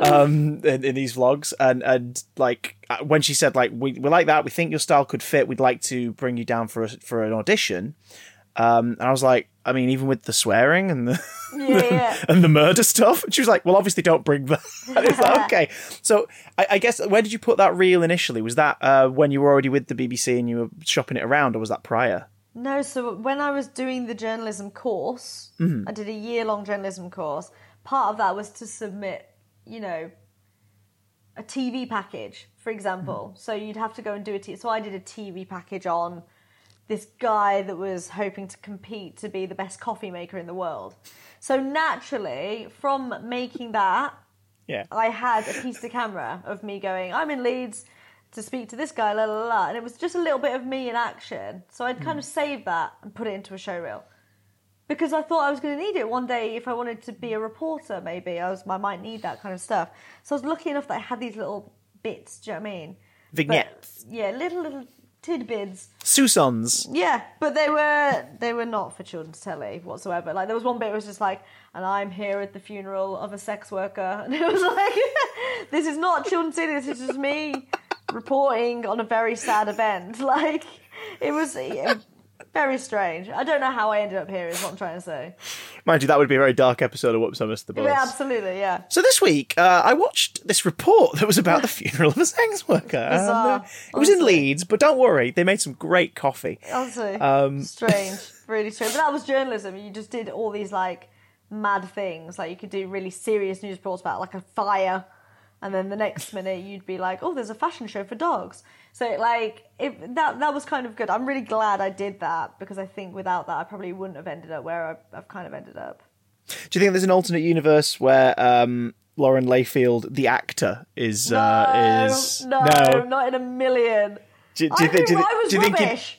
Speaker 1: um, in, in these vlogs. And and like uh, when she said like we we like that, we think your style could fit. We'd like to bring you down for a, for an audition. Um, and I was like, I mean, even with the swearing and the
Speaker 2: Yeah, yeah.
Speaker 1: and the murder stuff, she was like, well, obviously don't bring that. And like, okay. So I, I guess where did you put that reel initially? Was that uh, when you were already with the BBC and you were shopping it around, or was that prior?
Speaker 2: No, so when I was doing the journalism course,
Speaker 1: Mm-hmm.
Speaker 2: I did a year long journalism course. Part of that was to submit, you know, a TV package, for example.
Speaker 1: Mm-hmm.
Speaker 2: So you'd have to go and do a T. So I did a TV package on this guy that was hoping to compete to be the best coffee maker in the world. So naturally, from making that,
Speaker 1: Yeah.
Speaker 2: I had a piece to camera of me going, I'm in Leeds to speak to this guy, la la la. And it was just a little bit of me in action. So I'd kind of hmm. saved that and put it into a show reel. Because I thought I was going to need it one day if I wanted to be a reporter, maybe. I was I might need that kind of stuff. So I was lucky enough that I had these little bits, do you know what I mean? But,
Speaker 1: Vignettes,
Speaker 2: yeah, little, little tidbits.
Speaker 1: Susans.
Speaker 2: Yeah, but they were they were not for children's telly whatsoever. Like there was one bit it was just like, and I'm here at the funeral of a sex worker, and it was like, this is not children's telly. This is just me reporting on a very sad event. Like it was yeah, very strange. I don't know how I ended up here. Is what I'm trying to say.
Speaker 1: Mind you, that would be a very dark episode of Whoops, I Missed the Bus.
Speaker 2: Yeah, absolutely. Yeah.
Speaker 1: So this week, uh, I watched this report that was about the funeral of a sex worker. and, uh,
Speaker 2: Bizarre,
Speaker 1: it was in. Leeds, but don't worry, they made some great coffee.
Speaker 2: Honestly,
Speaker 1: Um,
Speaker 2: strange, really strange. But that was journalism. You just did all these like mad things. Like you could do really serious news reports about like a fire, and then the next minute you'd be like, "Oh, there's a fashion show for dogs." So like it, that that was kind of good. I'm really glad I did that because I think without that I probably wouldn't have ended up where I've, I've kind of ended up.
Speaker 1: Do you think there's an alternate universe where um, Lauren Layfield, the actor, is uh, is
Speaker 2: no, not in a million.
Speaker 1: Do, do
Speaker 2: I
Speaker 1: you think? Do
Speaker 2: I was
Speaker 1: do you think?
Speaker 2: rubbish.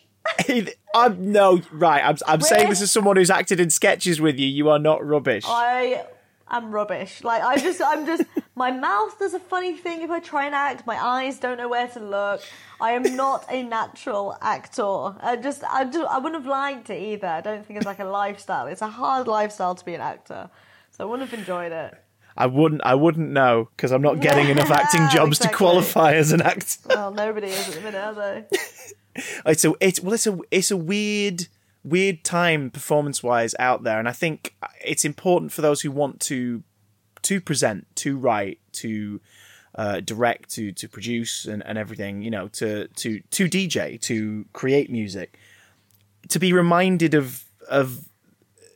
Speaker 1: I'm no right. I'm I'm saying this as someone who's acted in sketches with you. You are not rubbish.
Speaker 2: I am rubbish. Like I just, I'm just. My mouth does a funny thing if I try and act. My eyes don't know where to look. I am not a natural actor. I just, I just, I wouldn't have liked it either. I don't think it's like a lifestyle. It's a hard lifestyle to be an actor, so I wouldn't have enjoyed it.
Speaker 1: I wouldn't. I wouldn't know because I'm not getting enough acting jobs
Speaker 2: Exactly.
Speaker 1: to qualify as an actor.
Speaker 2: Well, nobody is at the minute, are they?
Speaker 1: It's a, it's well, it's a, it's a weird, weird time performance wise out there, and I think it's important for those who want to, to present, to write, to uh, direct, to to produce, and, and everything. You know, to to to DJ, to create music, to be reminded of of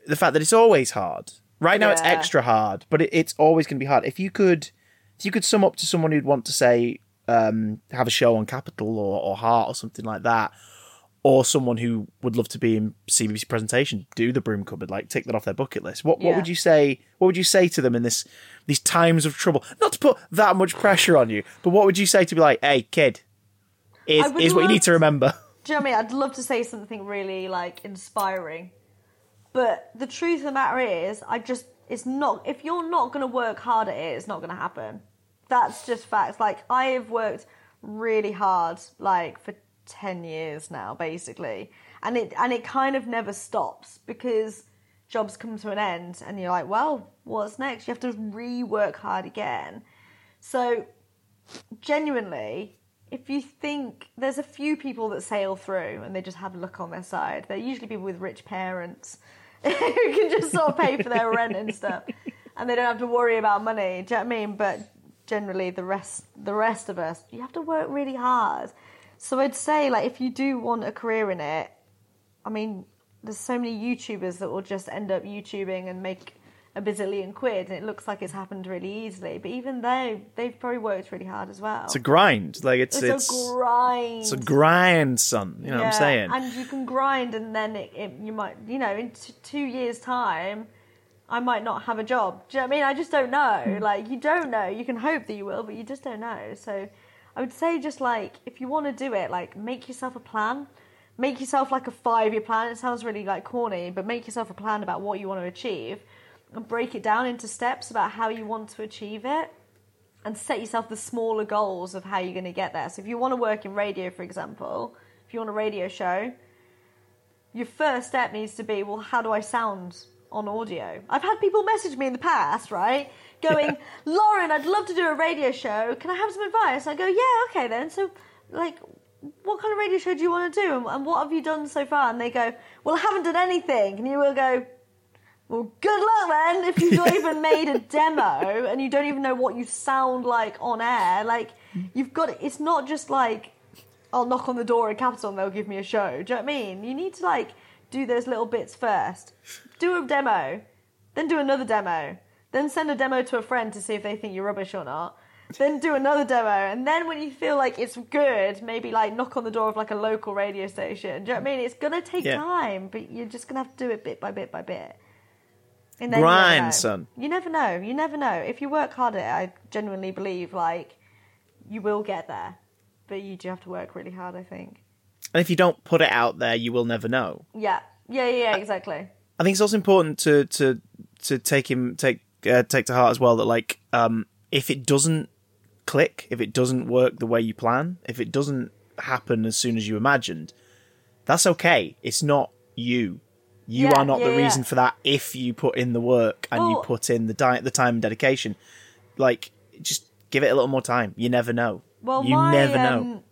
Speaker 1: the fact that it's always hard. Right now, it's extra hard, but it, it's always going to be hard. If you could, if you could sum up to someone who'd want to say, um, have a show on Capital or, or Heart or something like that, or someone who would love to be in CBBC presentation, do the Broom Cupboard, like tick that off their bucket list. What what would you say? What would you say to them in this these times of trouble? Not to put that much pressure on you, but what would you say to be like, hey kid, is is what you need to remember.
Speaker 2: Do you know I mean? I'd love to say something really like inspiring, but the truth of the matter is, I just it's not. If you're not going to work hard at it, it's not going to happen. That's just facts. Like I have worked really hard, like for ten years now, basically, and it and it kind of never stops because jobs come to an end, and you're like, well, what's next? You have to rework hard again. So genuinely, if you think there's a few people that sail through and they just have luck on their side, they're usually people with rich parents who can just sort of pay for their rent and stuff, and they don't have to worry about money. Do you know what I mean? But generally, the rest, the rest of us, you have to work really hard. So I'd say, like, if you do want a career in it, I mean, there's so many YouTubers that will just end up YouTubing and make a bazillion quid, and it looks like it's happened really easily. But even they, they've probably worked really hard as well.
Speaker 1: It's a grind. Like it's
Speaker 2: It's,
Speaker 1: it's
Speaker 2: a grind.
Speaker 1: it's a grind, son. You know what I'm saying?
Speaker 2: And you can grind, and then it, it, you might, you know, in t- two years' time, I might not have a job. Do you know what I mean? I just don't know. Hmm. Like, you don't know. You can hope that you will, but you just don't know. So, I would say, just like, if you want to do it, like, make yourself a plan. Make yourself like a five year plan. It sounds really like corny, but make yourself a plan about what you want to achieve and break it down into steps about how you want to achieve it and set yourself the smaller goals of how you're going to get there. So if you want to work in radio, for example, if you want a radio show, your first step needs to be, well, how do I sound on audio? I've had people message me in the past, right? Going, Lauren, I'd love to do a radio show. Can I have some advice? I go, yeah, okay then. So, like, what kind of radio show do you want to do? And, what have you done so far? And they go, well, I haven't done anything. And you will go, well, good luck then if you've not even made a demo and you don't even know what you sound like on air. Like, you've got it's not just like, I'll knock on the door at Capital and they'll give me a show. Do you know what I mean? You need to, like, do those little bits first. Do a demo, then do another demo, then send a demo to a friend to see if they think you're rubbish or not. Then do another demo, and then when you feel like it's good, maybe like knock on the door of like a local radio station. Do you know what I mean? It's gonna take
Speaker 1: Yeah.
Speaker 2: time, but you're just gonna have to do it bit by bit by bit. And then you never
Speaker 1: Grind,
Speaker 2: know.
Speaker 1: son.
Speaker 2: You never know. You never know. If you work hard at it, I genuinely believe like you will get there, but you do have to work really hard. I think.
Speaker 1: and if you don't put it out there, you will never know.
Speaker 2: Yeah. Yeah. Yeah. yeah exactly.
Speaker 1: I think it's also important to to to take him take uh, take to heart as well that like um if it doesn't click, if it doesn't work the way you plan, if it doesn't happen as soon as you imagined, that's okay. It's not you. You
Speaker 2: Yeah,
Speaker 1: are not
Speaker 2: yeah,
Speaker 1: the
Speaker 2: yeah.
Speaker 1: reason for that if you put in the work and you put in the di- the time and dedication. Like just give it a little more time. You never know.
Speaker 2: Well,
Speaker 1: you
Speaker 2: my
Speaker 1: never know.
Speaker 2: um,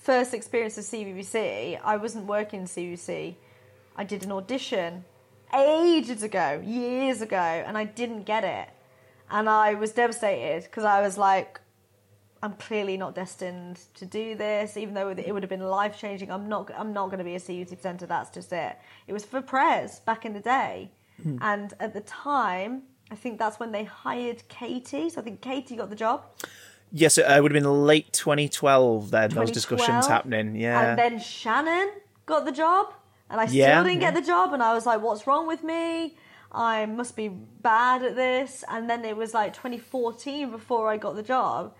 Speaker 2: first experience of CBBC, I wasn't working in CBBC. I did an audition ages ago, years ago, and I didn't get it. And I was devastated because I was like, I'm clearly not destined to do this, even though it would have been life changing. I'm not. I'm not going to be a CUT presenter. That's just it. It was for Prez back in the day, and at the time, I think that's when they hired Katie. So I think Katie got the job.
Speaker 1: Yes, it uh, would have been late 2012 then, those
Speaker 2: 2012,
Speaker 1: discussions happening. Yeah.
Speaker 2: And then Shannon got the job, and I still
Speaker 1: Yeah,
Speaker 2: didn't
Speaker 1: yeah.
Speaker 2: get the job, and I was like, "What's wrong with me? I must be bad at this." And then it was like 2014 before I got the job,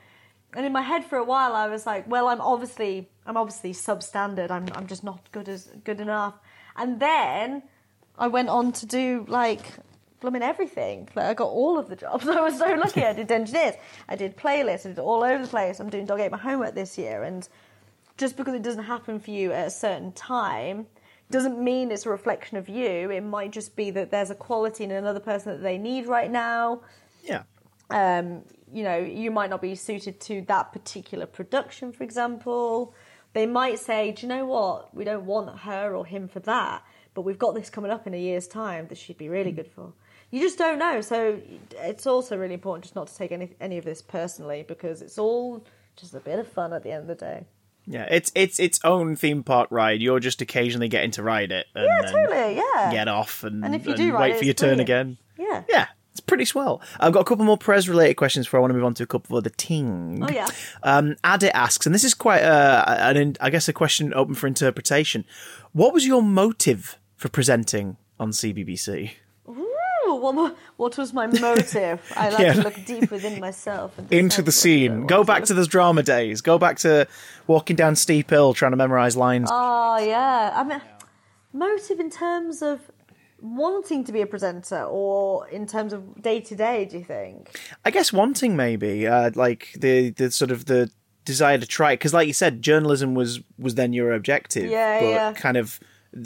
Speaker 2: and in my head for a while I was like, "Well, I'm obviously I'm obviously substandard. I'm I'm just not good as good enough. And then I went on to do like blooming everything. Like I got all of the jobs. I was so lucky. I did Dengineers. I did playlists. I did all over the place. I'm doing Dog Ate My Homework this year, and just because it doesn't happen for you at a certain time doesn't mean it's a reflection of you. It might just be that there's a quality in another person that they need right now.
Speaker 1: Yeah.
Speaker 2: Um, you know, you might not be suited to that particular production, for example. They might say, do you know what? We don't want her or him for that, but we've got this coming up in a year's time that she'd be really good for. You just don't know. So it's also really important just not to take any, any of this personally because it's all just a bit of fun at the end of the day.
Speaker 1: Yeah, it's it's its own theme park ride. You're just occasionally getting to ride it and
Speaker 2: Yeah, totally. Yeah.
Speaker 1: get off and,
Speaker 2: And if you do ride
Speaker 1: wait
Speaker 2: it,
Speaker 1: for your turn
Speaker 2: brilliant.
Speaker 1: again.
Speaker 2: Yeah.
Speaker 1: Yeah, it's pretty swell. I've got a couple more Prez related questions before I want to move on to a couple of other ting.
Speaker 2: Oh, yeah.
Speaker 1: Um, Adit asks, and this is quite uh, an I guess a question open for interpretation. What was your motive for presenting on CBBC?
Speaker 2: What, what was my motive? I like
Speaker 1: Yeah.
Speaker 2: to look deep within myself. And
Speaker 1: Into the scene. Go back to those drama days. Go back to walking down steep hill trying to memorize lines.
Speaker 2: Oh yeah, I mean, motive in terms of wanting to be a presenter, or in terms of day to day. Do you think?
Speaker 1: I guess wanting maybe uh, like the the sort of the desire to try because like you said journalism was was then your objective
Speaker 2: Yeah,
Speaker 1: but
Speaker 2: yeah.
Speaker 1: kind of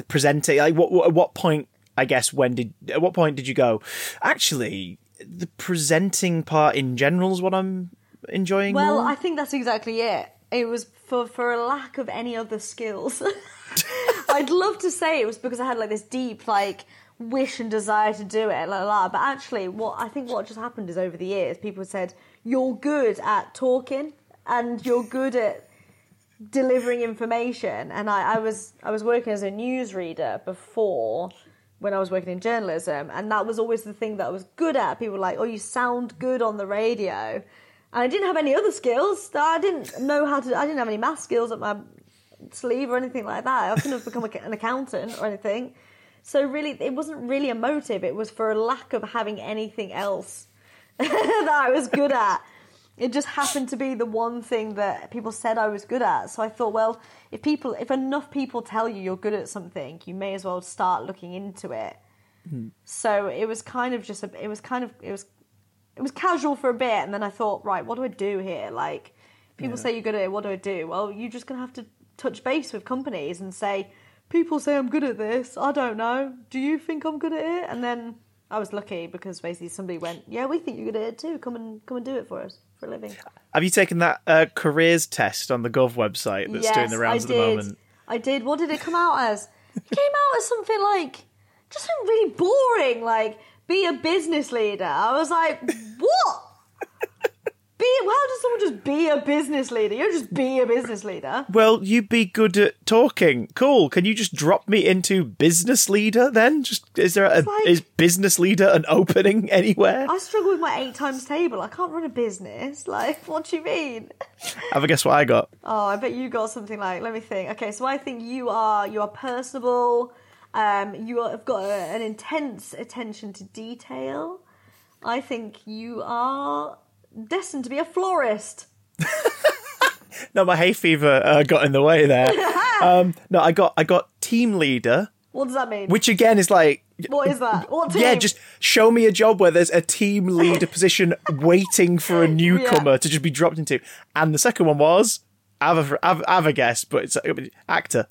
Speaker 1: presenting like what, what at what point I guess when did at what point did you go actually the presenting part in general is what I'm enjoying
Speaker 2: Well,
Speaker 1: more?
Speaker 2: I think that's exactly it. It was for for a lack of any other skills. I'd love to say it was because I had like this deep like wish and desire to do it, la la. la. But actually, what I think what just happened is over the years, people said you're good at talking and you're good at delivering information. And I, I was I was working as a newsreader before when I was working in journalism, and that was always the thing that I was good at. People were like, "Oh, you sound good on the radio," and I didn't have any other skills. I didn't know how to. I didn't have any math skills at my sleeve or anything like that. I couldn't have become an accountant or anything. So really, it wasn't really a motive. It was for a lack of having anything else that I was good at. It just happened to be the one thing that people said I was good at. So I thought, well, if people, if enough people tell you you're good at something, you may as well start looking into it. Hmm. So it was kind of just a, it was kind of, it was, it was casual for a bit, and then I thought, right, what do I do here? Like, people say you're good at it, what do I do? Well, you're just gonna have to touch base with companies and say, people say I'm good at this. I don't know. Do you think I'm good at it? And then I was lucky because basically somebody went, yeah, we think you're good at it too. Come and come and do it for us for a living.
Speaker 1: have you taken that uh, careers test on the Gov website that's doing the rounds
Speaker 2: I
Speaker 1: at the
Speaker 2: did.
Speaker 1: moment
Speaker 2: I did. What did it come out as? It came out as something like just something really boring, like be a business leader. I was like, what? be how does someone just be a business leader? You just be a business leader.
Speaker 1: Well, you'd be good at talking. Cool. Can you just drop me into business leader then? Just is there a,
Speaker 2: like-
Speaker 1: is business leader an opening anywhere?
Speaker 2: I struggle with my eight times table. I can't run a business. Like, what do you mean?
Speaker 1: Have a guess what I got.
Speaker 2: Oh, I bet you got something like. Let me think. Okay, so I think you are you are personable. Um, you are- have got a, an intense attention to detail. I think you are destined to be a florist.
Speaker 1: No, my hay fever uh, got in the way there. um, no, I got I got team leader,
Speaker 2: What does that mean?
Speaker 1: which again is like
Speaker 2: what is that? What team?
Speaker 1: yeah, just show me a job where there's a team leader position waiting for a newcomer
Speaker 2: Yeah.
Speaker 1: to just be dropped into. And the second one was I have a, I have, I have a guess, but it's actor.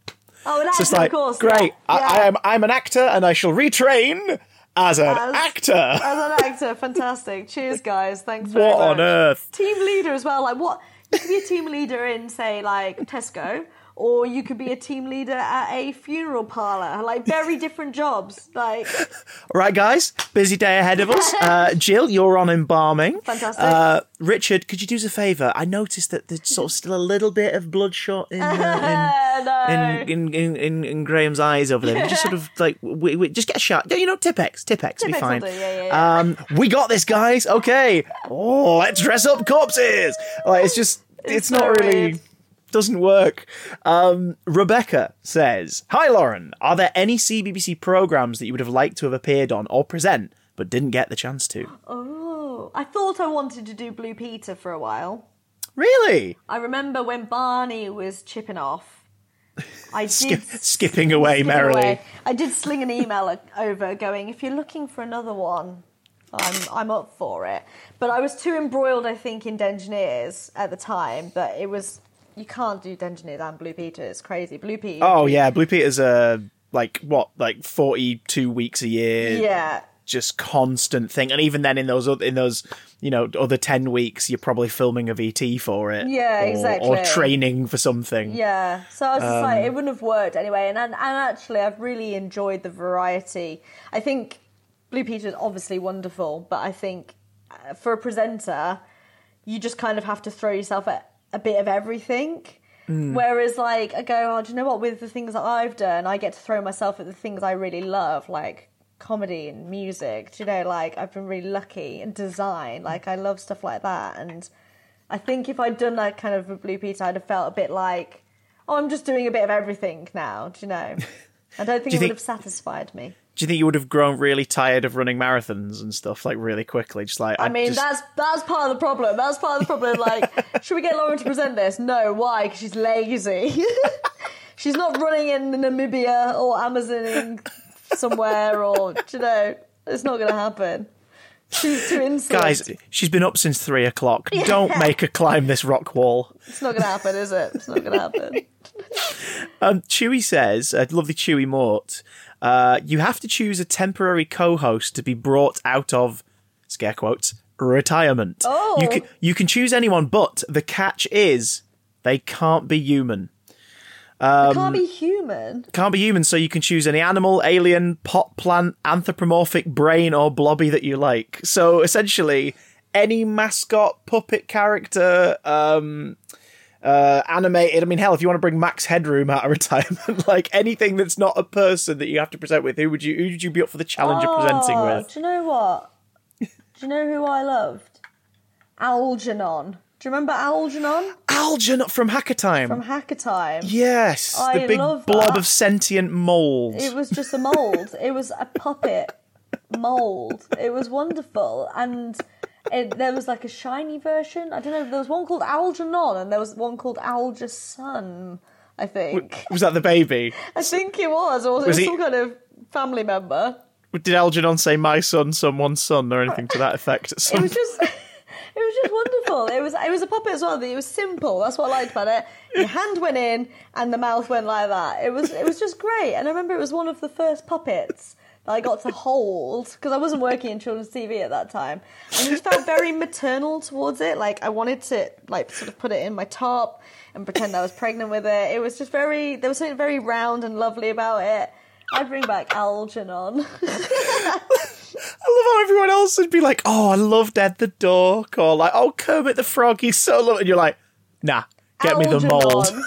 Speaker 2: oh, an
Speaker 1: So it's like
Speaker 2: of course.
Speaker 1: great.
Speaker 2: Yeah.
Speaker 1: I, I am I'm an actor, and I shall retrain as an
Speaker 2: As-
Speaker 1: actor.
Speaker 2: As an actor, fantastic. Cheers, guys. Thanks
Speaker 1: What
Speaker 2: much.
Speaker 1: on earth?
Speaker 2: Team leader as well. Like what? You could be a team leader in, say, like Tesco, or you could be a team leader at a funeral parlor. Like very different jobs. Like
Speaker 1: All right, guys, busy day ahead of us. Uh, Jill, you're on embalming.
Speaker 2: Fantastic.
Speaker 1: Uh, Richard, could you do us a favour? I noticed that there's sort of still a little bit of bloodshot in, uh,
Speaker 2: no.
Speaker 1: in, in, in, in, in Graham's eyes over there. Just sort of like, we, we, just get a shot. You know, Tipex, Tipex, will be fine.
Speaker 2: yeah, yeah, yeah.
Speaker 1: Um, we got this, guys. Okay. Oh, let's dress up corpses. Like, it's just, it's,
Speaker 2: It's
Speaker 1: not really.
Speaker 2: weird.
Speaker 1: Doesn't work. Um, Rebecca says, Hi Lauren, are there any CBBC programs that you would have liked to have appeared on or present but didn't get the chance to?
Speaker 2: Oh, I thought I wanted to do Blue Peter for a while.
Speaker 1: Really?
Speaker 2: I remember when Barney was chipping off. I did
Speaker 1: Skip, skipping away
Speaker 2: skip
Speaker 1: merrily.
Speaker 2: away. I did sling an email over going, if you're looking for another one, I'm I'm up for it. But I was too embroiled, I think, in Dengineers at the time that it was you can't do Dengineers and Blue Peter. It's crazy. Blue Peter.
Speaker 1: Oh yeah, Blue Peter's a like what, like forty two weeks a year.
Speaker 2: yeah.
Speaker 1: Just constant thing, and even then, in those oth- in those you know other ten weeks, you're probably filming a VT for it.
Speaker 2: Yeah,
Speaker 1: or,
Speaker 2: exactly.
Speaker 1: Or training for something.
Speaker 2: Yeah, so I was just like,
Speaker 1: Um,
Speaker 2: it wouldn't have worked anyway. And, and and actually, I've really enjoyed the variety. I think Blue Peter is obviously wonderful, but I think uh, for a presenter, you just kind of have to throw yourself at a bit of everything.
Speaker 1: Hmm.
Speaker 2: Whereas, like, I go, oh, do you know what? With the things that I've done, I get to throw myself at the things I really love, like comedy and music. Do you know, like, I've been really lucky and design. Like, I love stuff like that. And I think if I'd done that kind of a Blue Peter, I'd have felt a bit like, oh, I'm just doing a bit of everything now. Do you know? I don't think
Speaker 1: you
Speaker 2: it would have satisfied me.
Speaker 1: Do you think you would have grown really tired of running marathons and stuff like really quickly? Just like
Speaker 2: I mean,
Speaker 1: just,
Speaker 2: that's that's part of the problem. That's part of the problem. Like, should we get Lauren to present this? No. Why? Because she's lazy. she's not running in Namibia or Amazoning somewhere, or you know, it's not going to happen. She's too insolent.
Speaker 1: guys. She's been up since three o'clock. Don't make her climb this rock wall.
Speaker 2: it's not going to happen, is it? It's not going to happen.
Speaker 1: Um, Chewy says, uh, lovely Chewy Mort, uh, you have to choose a temporary co-host to be brought out of scare quotes retirement.
Speaker 2: Oh.
Speaker 1: you can you can choose anyone, but the catch is they can't be human.
Speaker 2: I can't be human.
Speaker 1: Can't be human, so you can choose any animal, alien, pot plant, anthropomorphic brain, or blobby that you like. So essentially, any mascot, puppet character, um, uh, animated. I mean, hell, if you want to bring Max Headroom out of retirement, like anything that's not a person that you have to present with, who would you who would you be up for the challenge of presenting
Speaker 2: Oh,
Speaker 1: with?
Speaker 2: Do you know what? do you know who I loved? Algernon. Do you remember Algernon
Speaker 1: Algernon from Hacker Time.
Speaker 2: from Hacker Time?
Speaker 1: yes,
Speaker 2: I
Speaker 1: the big blob
Speaker 2: that.
Speaker 1: of sentient mold.
Speaker 2: It was just a mold. it was a puppet mold. It was wonderful, and there was like a shiny version. I don't know. There was one called Algernon, and there was one called Algerson. I think.
Speaker 1: Was that the baby?
Speaker 2: I think it was, or was,
Speaker 1: Was
Speaker 2: it
Speaker 1: he-
Speaker 2: some kind of family member?
Speaker 1: Did Algernon say my son, someone's son, or anything to that effect? At
Speaker 2: It
Speaker 1: some
Speaker 2: was just. It was just wonderful. It was it was a puppet as well. It was simple. That's what I liked about it. Your hand went in and the mouth went like that. It was it was just great. And I remember it was one of the first puppets that I got to hold because I wasn't working in children's TV at that time. And I just felt very maternal towards it. Like I wanted to like sort of put it in my top and pretend I was pregnant with it. It was just very there was something very round and lovely about it. I'd bring back Algernon.
Speaker 1: I love how everyone else would be like, "Oh, I loved Ed the Duck," or like, "Oh, Kermit the Frog, he's so lovely," and you're like, "Nah, get me the mold,
Speaker 2: Algernon.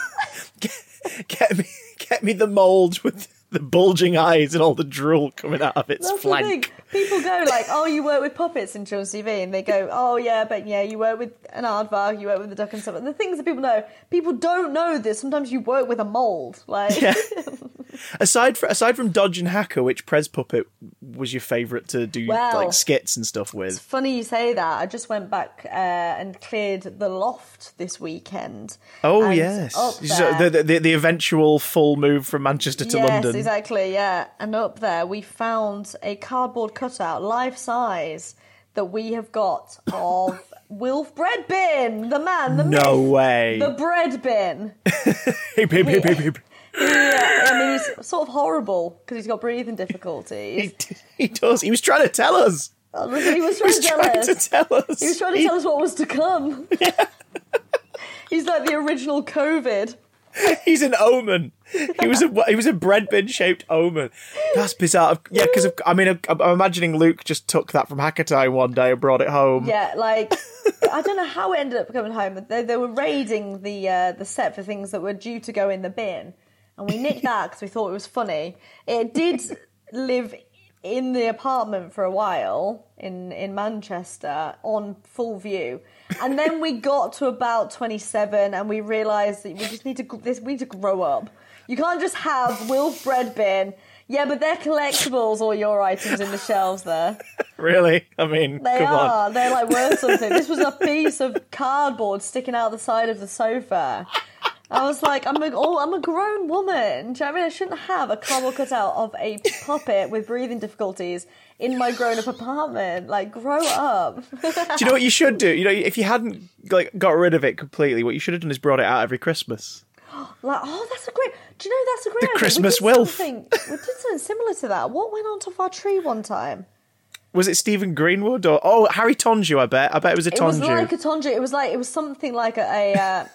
Speaker 1: get me, get me the mold with the bulging eyes and all the drool coming out of its
Speaker 2: That's
Speaker 1: flank."
Speaker 2: People go like, "Oh, you work with puppets in children's TV," and they go, "Oh, yeah, but yeah, you work with an aardvark, you work with the duck and stuff." And the things that people know, people don't know this. Sometimes you work with a mold, like
Speaker 1: Yeah. aside from aside from Dodge and Hacker, which Prez puppet was your favourite to do
Speaker 2: Well,
Speaker 1: like skits and stuff with?
Speaker 2: Funny you say that. I just went back uh, and cleared the loft this weekend.
Speaker 1: Oh yes, So the, the the eventual full move from Manchester to
Speaker 2: yes,
Speaker 1: London.
Speaker 2: exactly. Yeah, and up there we found a cardboard cutout, life size, that we have got of Wilf Bread Bin, the man, the
Speaker 1: No
Speaker 2: myth,
Speaker 1: way.
Speaker 2: the bread bin.
Speaker 1: Beep, beep, beep.
Speaker 2: Yeah, I mean, he's sort of horrible because he's got breathing difficulties.
Speaker 1: he does. He was trying to tell us.
Speaker 2: Honestly, he was
Speaker 1: He
Speaker 2: trying
Speaker 1: was
Speaker 2: to tell
Speaker 1: trying
Speaker 2: us.
Speaker 1: to tell us.
Speaker 2: He was trying to
Speaker 1: He-
Speaker 2: tell us what was to come. Yeah. he's like the original COVID.
Speaker 1: He's an omen. He was a he was a bread bin shaped omen. That's bizarre. Yeah, because I mean, I'm, I'm imagining Luke just took that from Hacker one day and brought it home.
Speaker 2: Yeah, like I don't know how it ended up coming home. They, they were raiding the uh, the set for things that were due to go in the bin, and we nicked that because we thought it was funny. It did live in the apartment for a while in in Manchester on full view, and then we got to about twenty seven, and we realised that we just need to this we need to grow up. You can't just have Wilf bread bin. Yeah, but they're collectibles, all your items in the shelves there.
Speaker 1: Really? I mean,
Speaker 2: They
Speaker 1: come
Speaker 2: are.
Speaker 1: on.
Speaker 2: They're like worth something. This was a piece of cardboard sticking out the side of the sofa. I was like, I'm a, oh, I'm a grown woman. Do you know what I mean? I shouldn't have a cardboard cutout of a puppet with breathing difficulties in my grown-up apartment. Like, grow up.
Speaker 1: Do you know what you should do? You know, if you hadn't like got rid of it completely, what you should have done is brought it out every Christmas.
Speaker 2: Like, oh, that's a great. Do you know that's a great?
Speaker 1: The
Speaker 2: idea.
Speaker 1: Christmas
Speaker 2: we
Speaker 1: Wilf.
Speaker 2: We did something similar to that. What went on top of our tree one time?
Speaker 1: Was it Stephen Greenwood or oh Harry Tonju? I bet. I bet it was a Tonju.
Speaker 2: It was like a tonju. It was like it was something like a. a uh,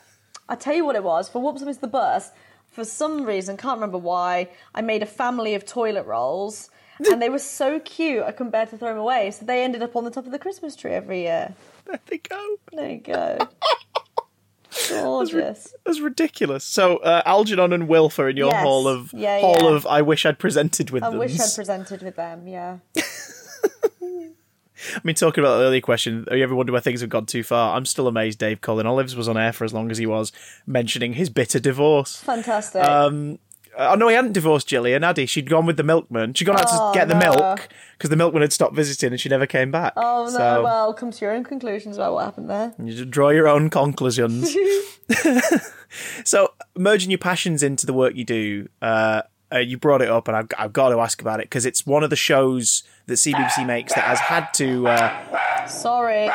Speaker 2: I tell you what it was. For Whoops, I Missed the Bus. For some reason, can't remember why. I made a family of toilet rolls, and they were so cute. I couldn't bear to throw them away, so they ended up on the top of the Christmas tree every year.
Speaker 1: there they go.
Speaker 2: There you go. Gorgeous.
Speaker 1: That's ridiculous. So uh, Algernon and Wilf are in your
Speaker 2: Yes.
Speaker 1: hall of
Speaker 2: Yeah,
Speaker 1: hall
Speaker 2: yeah.
Speaker 1: of. I wish I'd presented with
Speaker 2: I
Speaker 1: them.
Speaker 2: wish I'd presented with them. Yeah.
Speaker 1: I mean, talking about the earlier question, you ever wondered where things have gone too far? I'm still amazed Dave Colin Olives was on air for as long as he was, mentioning his bitter divorce.
Speaker 2: Fantastic.
Speaker 1: Um, oh no, he hadn't divorced Gillian, had he? She'd gone with the milkman. She'd gone out
Speaker 2: Oh,
Speaker 1: to get the
Speaker 2: no.
Speaker 1: milk because the milkman had stopped visiting and she never came back.
Speaker 2: oh no.
Speaker 1: So
Speaker 2: Well, come to your own conclusions about what happened there.
Speaker 1: you just draw your own conclusions. so merging your passions into the work you do, uh, uh, you brought it up, and I've, I've got to ask about it because it's one of the shows that CBBC makes that has had to. Uh,
Speaker 2: Sorry.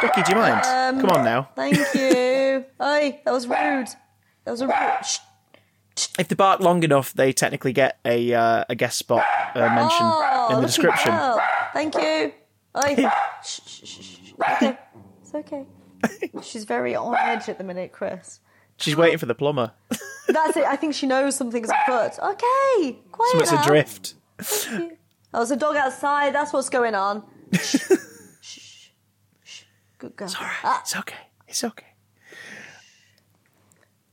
Speaker 1: Ducky, do you mind?
Speaker 2: Um,
Speaker 1: Come on now.
Speaker 2: Thank you. Hey, that was rude. That was a rude. Shh.
Speaker 1: If they bark long enough, they technically get a uh, a guest spot uh, mention
Speaker 2: Oh,
Speaker 1: in the description.
Speaker 2: girl. Thank you. Shh, shh, shh, shh. Okay. It's okay. She's very on edge at the minute, Chris.
Speaker 1: She's waiting for the plumber.
Speaker 2: That's it. I think she knows something's afoot. Okay. Quiet
Speaker 1: Something's
Speaker 2: now.
Speaker 1: adrift.
Speaker 2: Oh, there's a dog outside. That's what's going on. Shh. Shh. Shh. Good girl. Ah,
Speaker 1: It's okay. It's okay.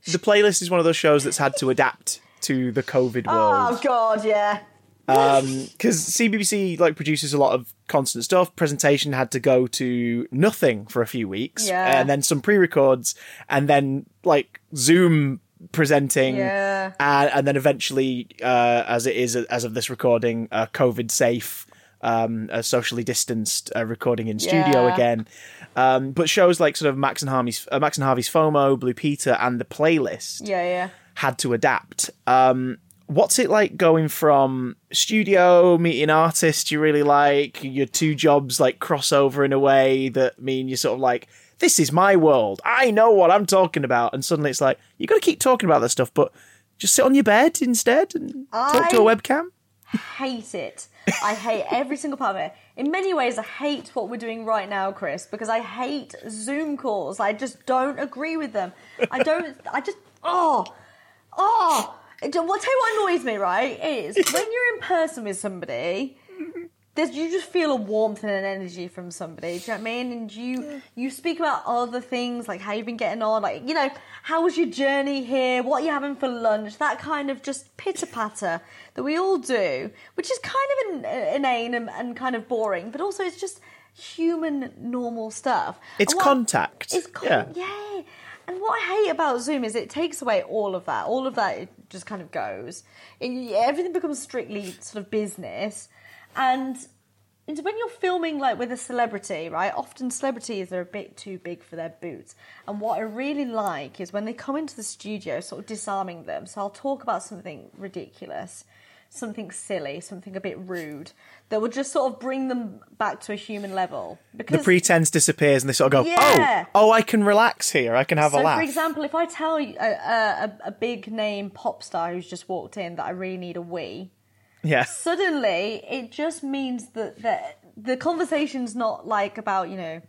Speaker 1: The playlist is one of those shows that's had to adapt to the COVID world.
Speaker 2: oh God, yeah.
Speaker 1: because CBBC like produces a lot of constant stuff. Presentation had to go to nothing for a few weeks,
Speaker 2: Yeah.
Speaker 1: and then some pre-records, and then like Zoom presenting,
Speaker 2: Yeah.
Speaker 1: and, and then eventually, uh, as it is as of this recording, uh, COVID safe. Um, a socially distanced uh, recording in studio
Speaker 2: Yeah.
Speaker 1: again, um, but shows like sort of Max and Harvey's uh, Max and Harvey's FOMO, Blue Peter, and the playlist
Speaker 2: Yeah, yeah.
Speaker 1: had to adapt. Um, what's it like going from studio meeting artists you really like, your two jobs like crossover in a way that mean you're sort of like, this is my world. I know what I'm talking about, and suddenly it's like you got to keep talking about that stuff, but just sit on your bed instead and talk to a webcam.
Speaker 2: hate it. I hate every single part of it. In many ways, I hate what we're doing right now, Chris, because I hate Zoom calls. I just don't agree with them. I don't. I just. Oh, oh. It- What tell you what annoys me, right? Is when you're in person with somebody. There's, you just feel a warmth and an energy from somebody. Do you know what I mean? And you you speak about other things like how you've been getting on, like you know how was your journey here, what are you having for lunch, that kind of just pitter patter that we all do, which is kind of in, uh, inane and, and kind of boring, but also it's just human normal stuff.
Speaker 1: It's
Speaker 2: what-
Speaker 1: contact.
Speaker 2: It's con-
Speaker 1: yeah.
Speaker 2: yeah. And what I hate about Zoom is it takes away all of that. All of that it just kind of goes. It, everything becomes strictly sort of business. And when you're filming like with a celebrity, right? Often celebrities are a bit too big for their boots. And what I really like is when they come into the studio, sort of disarming them. So I'll talk about something ridiculous, something silly, something a bit rude that will just sort of bring them back to a human level. Because The
Speaker 1: pretense disappears, and they sort of go,
Speaker 2: Yeah.
Speaker 1: "Oh, oh, I can relax here. I can have
Speaker 2: So,
Speaker 1: a laugh."
Speaker 2: for example, if I tell a, uh, uh, a, a big name pop star who's just walked in that I really need a wee,
Speaker 1: yeah,
Speaker 2: suddenly it just means that the, the conversation's not like about, you know,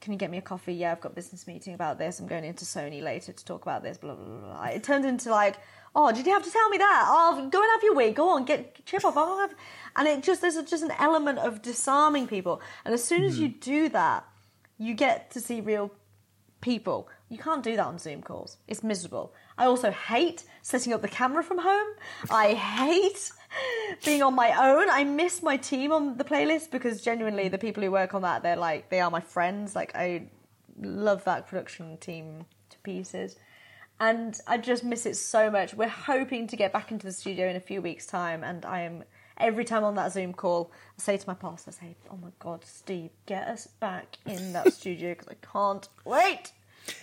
Speaker 2: can you get me a coffee? Yeah, I've got a business meeting about this. I'm going into Sony later to talk about this, blah, blah, blah, blah. It turned into like, oh, did you have to tell me that? Oh, go and have your wee. Go on, get chip off. I'll have... And it just, there's just an element of disarming people. And as soon as you hmm. do that, you get to see real people. You can't do that on Zoom calls. It's miserable. I also hate setting up the camera from home. I hate being on my own. I miss my team on the playlist because genuinely the people who work on that, they're like they are my friends. Like I love that production team to pieces. and I just miss it so much. We're hoping to get back into the studio in a few weeks' time, and I am every time on that Zoom call, I say to my pastor, I say, "Oh my God, Steve, get us back in that studio because I can't wait."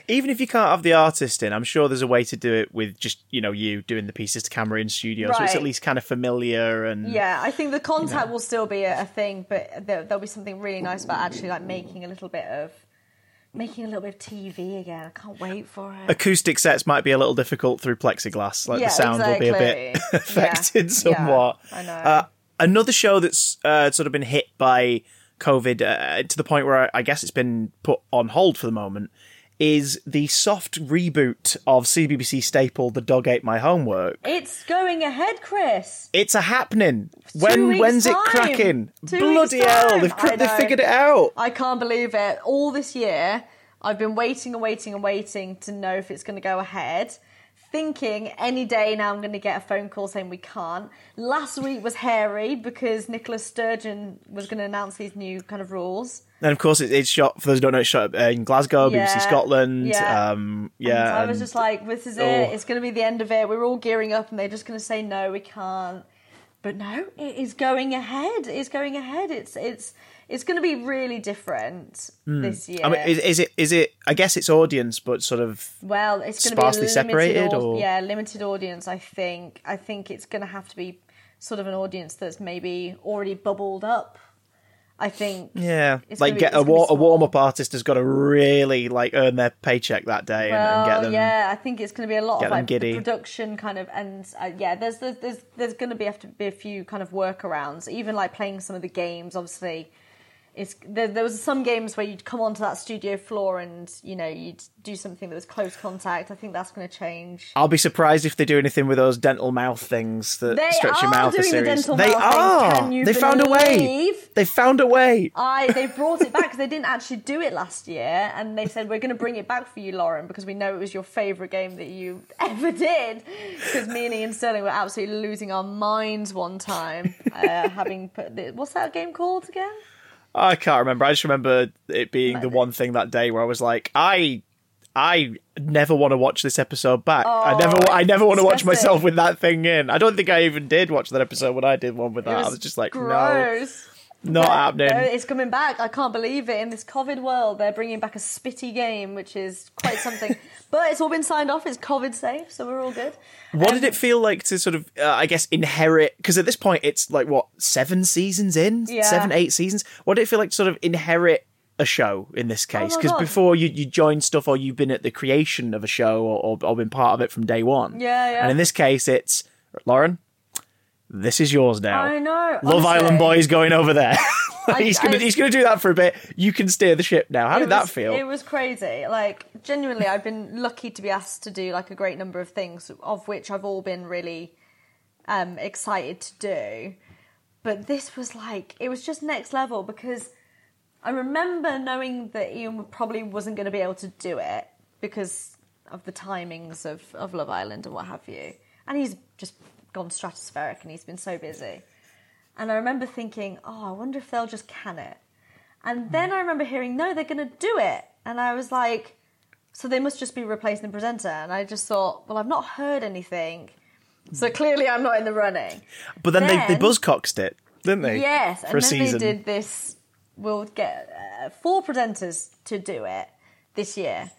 Speaker 1: Even if you can't have the artist in, I'm sure there's a way to do it with just you know you doing the pieces to camera in studio, so it's at least kind of familiar and
Speaker 2: Yeah, I think the contact will still be a, thing, but there, there'll be something really nice about actually like making a little bit of making a little bit of TV again. I can't wait for it.
Speaker 1: acoustic sets might be a little difficult through plexiglass. Like
Speaker 2: Yeah,
Speaker 1: the sound will be a bit affected
Speaker 2: Yeah,
Speaker 1: somewhat.
Speaker 2: yeah, I know.
Speaker 1: Uh, another show that's uh, sort of been hit by COVID uh, to the point where I, I guess it's been put on hold for the moment is the soft reboot of CBBC staple "The Dog Ate My Homework."
Speaker 2: It's going ahead, Chris.
Speaker 1: It's a happening. When
Speaker 2: weeks'
Speaker 1: when's it cracking?
Speaker 2: Two
Speaker 1: Bloody hell!
Speaker 2: time.
Speaker 1: They've cr- they've figured it out.
Speaker 2: I can't believe it. All this year, I've been waiting and waiting and waiting to know if it's going to go ahead. Thinking any day now I'm going to get a phone call saying we can't. Last week was hairy because Nicola Sturgeon was going to announce these new kind of rules.
Speaker 1: And of course, it, it's shot for those who don't know. It's shot uh, in Glasgow,
Speaker 2: Yeah,
Speaker 1: BBC Scotland.
Speaker 2: yeah.
Speaker 1: Um,
Speaker 2: And
Speaker 1: yeah,
Speaker 2: I was
Speaker 1: and-
Speaker 2: just like, this is
Speaker 1: Oh.
Speaker 2: it. It's going to be the end of it. We're all gearing up, and they're just going to say no, we can't. But no, it is going ahead. It's going ahead. It's it's it's going to be really different this year.
Speaker 1: I mean, is, is it? Is it? I guess it's audience, but sort of.
Speaker 2: well, it's going to be
Speaker 1: sparsely separated,
Speaker 2: au-
Speaker 1: or-
Speaker 2: yeah, limited audience. I think. I think it's going to have to be sort of an audience that's maybe already bubbled up. I think.
Speaker 1: Yeah, like
Speaker 2: be-
Speaker 1: get a,
Speaker 2: it's gonna be
Speaker 1: war- a warm up artist has got to really like earn their paycheck that day and, and get them.
Speaker 2: yeah, I think it's going to be a lot
Speaker 1: get
Speaker 2: of
Speaker 1: them
Speaker 2: like the
Speaker 1: giddy.
Speaker 2: production kind of, and uh, yeah, there's there's there's, there's going to be have to be a few kind of workarounds. Even like playing some of the games, obviously. It's, there, there was some games where you'd come onto that studio floor and you know you'd do something that was close contact. I think that's going to change.
Speaker 1: I'll be surprised if they do anything with those dental mouth things that
Speaker 2: They
Speaker 1: stretch your mouth.
Speaker 2: doing the dental
Speaker 1: they
Speaker 2: mouth
Speaker 1: are.
Speaker 2: things. Can you
Speaker 1: they found a way. They found a way.
Speaker 2: I they brought it back because they didn't actually do it last year, and they said we're going to bring it back for you, Lauren, because we know it was your favourite game that you ever did. Because me and Iain Stirling were absolutely losing our minds one time, uh, having put the, what's that game called again?
Speaker 1: I can't remember. I just remember it being the one thing that day where I was like, I. I never want to watch this episode back. I never, I never want to watch myself with that thing in. I don't think I even did watch that episode when I did one with that. I was just like, no, not happening.
Speaker 2: No, it's coming back. I can't believe it. In this COVID world, they're bringing back a spitty game, which is quite something. but it's all been signed off. It's COVID safe, so we're all good.
Speaker 1: What did it feel like to sort of, uh, I guess, inherit? Because at this point, it's like what seven seasons in,
Speaker 2: Yeah.
Speaker 1: seven, eight seasons. What did it feel like to sort of inherit a show in this case?
Speaker 2: Oh
Speaker 1: Because
Speaker 2: God.
Speaker 1: before you you joined stuff, or you've been at the creation of a show, or, or, or been part of it from day one.
Speaker 2: Yeah, yeah.
Speaker 1: And in this case, it's Lauren. This is yours now.
Speaker 2: I know.
Speaker 1: Love
Speaker 2: honestly.
Speaker 1: Island boy is going over there.
Speaker 2: I-
Speaker 1: he's gonna
Speaker 2: I-
Speaker 1: he's gonna do that for a bit. You can steer the ship now. How did that feel?
Speaker 2: It was crazy. Like genuinely, I've been lucky to be asked to do like a great number of things, of which I've all been really um, excited to do. But this was like it was just next level because I remember knowing that Iain probably wasn't going to be able to do it because of the timings of, of Love Island and what have you. And he's just gone stratospheric and he's been so busy. And I remember thinking, oh, I wonder if they'll just can it. And then I remember hearing, no, they're going to do it. And I was like, so they must just be replacing the presenter. And I just thought, well, I've not heard anything. So clearly I'm not in the running.
Speaker 1: but then, they, they
Speaker 2: then-
Speaker 1: buzzcoxed it, didn't they?
Speaker 2: Yes,
Speaker 1: for
Speaker 2: and
Speaker 1: a
Speaker 2: then
Speaker 1: season.
Speaker 2: they did this. We'll get uh, four presenters to do it this year,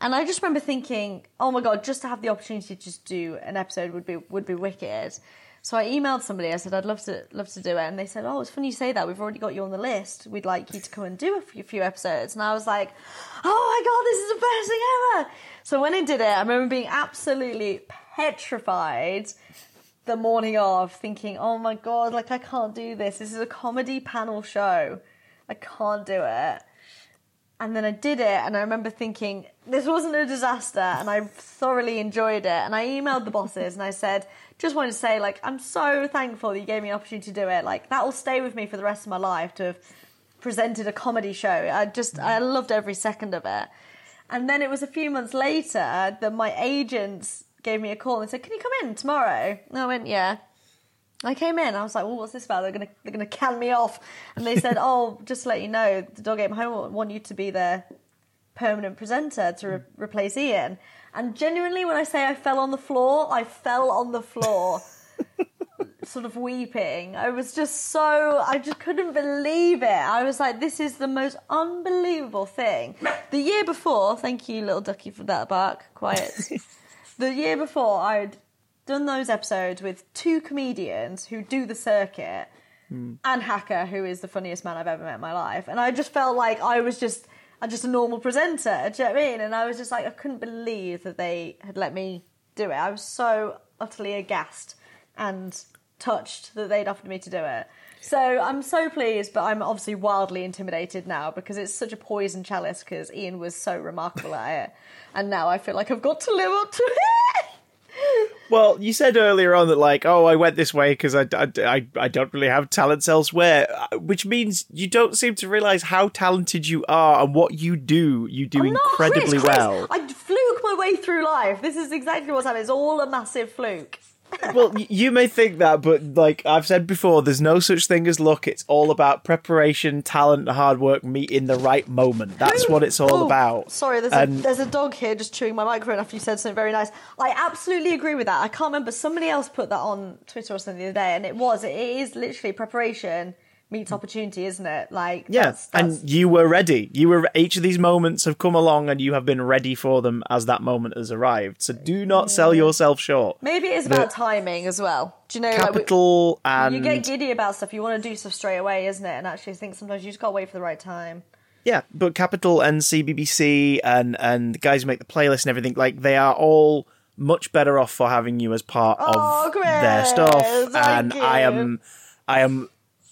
Speaker 2: and I just remember thinking, "Oh my god, just to have the opportunity to just do an episode would be would be wicked." So I emailed somebody. I said, "I'd love to love to do it," and they said, "Oh, it's funny you say that. We've already got you on the list. We'd like you to come and do a few, few episodes." And I was like, "Oh my god, this is the best thing ever!" So when I did it, I remember being absolutely petrified the morning of thinking, oh my god, like I can't do this. This is a comedy panel show. I can't do it. And then I did it, and I remember thinking, this wasn't a disaster, and I thoroughly enjoyed it. And I emailed the bosses and I said, just wanted to say, like, I'm so thankful that you gave me an opportunity to do it. Like, that will stay with me for the rest of my life to have presented a comedy show. I just, I loved every second of it. And then it was a few months later that my agents gave me a call and said, "Can you come in tomorrow?" And I went, "Yeah." I came in. I was like, "Well, what's this about? They're gonna they're gonna can me off." And they said, "Oh, just to let you know, the dog ate my home want you to be their permanent presenter to re- mm. replace Iain. And genuinely, when I say I fell on the floor, I fell on the floor, sort of weeping. I was just so, I just couldn't believe it. I was like, this is the most unbelievable thing. The year before, thank you, little ducky, for that bark. Quiet. the year before, I'd done those episodes with two comedians who do the circuit and Hacker, who is the funniest man I've ever met in my life. And I just felt like I was just, I'm just a normal presenter. Do you know what I mean? And I was just like, I couldn't believe that they had let me do it. I was so utterly aghast and touched that they'd offered me to do it. So I'm so pleased, but I'm obviously wildly intimidated now because it's such a poison chalice because Iain was so remarkable at it. And now I feel like I've got to live up to it.
Speaker 1: Well, you said earlier on that, like, oh, I went this way because I, I, I, don't really have talents elsewhere, uh, which means you don't seem to realize how talented you are and what you do. You do
Speaker 2: I'm
Speaker 1: incredibly
Speaker 2: Chris, Chris,
Speaker 1: well.
Speaker 2: I fluke my way through life. This is exactly what's happening. It's all a massive fluke.
Speaker 1: Well, you may think that, but like I've said before, there's no such thing as luck. It's all about preparation, talent, and hard work meet in the right moment. That's what it's all
Speaker 2: Oh,
Speaker 1: about.
Speaker 2: Sorry, there's
Speaker 1: And-
Speaker 2: a there's a dog here just chewing my microphone after you said something very nice. I absolutely agree with that. I can't remember somebody else put that on Twitter or something the other day, and it was it is literally preparation meets opportunity, isn't it? Like
Speaker 1: Yeah,
Speaker 2: that's, that's,
Speaker 1: and you were ready. You were each of these moments have come along, and you have been ready for them as that moment has arrived. So do not sell yourself short.
Speaker 2: maybe it is about timing as well. Do you know? like, we-
Speaker 1: Capital and
Speaker 2: you get giddy about stuff. You want to do stuff straight away, isn't it? And actually, think sometimes you just got to wait for the right time.
Speaker 1: Yeah, but Capital and CBBC and and the guys who make the playlist and everything like they are all much better off for having you as part
Speaker 2: Oh,
Speaker 1: of their stuff. And
Speaker 2: thank
Speaker 1: I am I am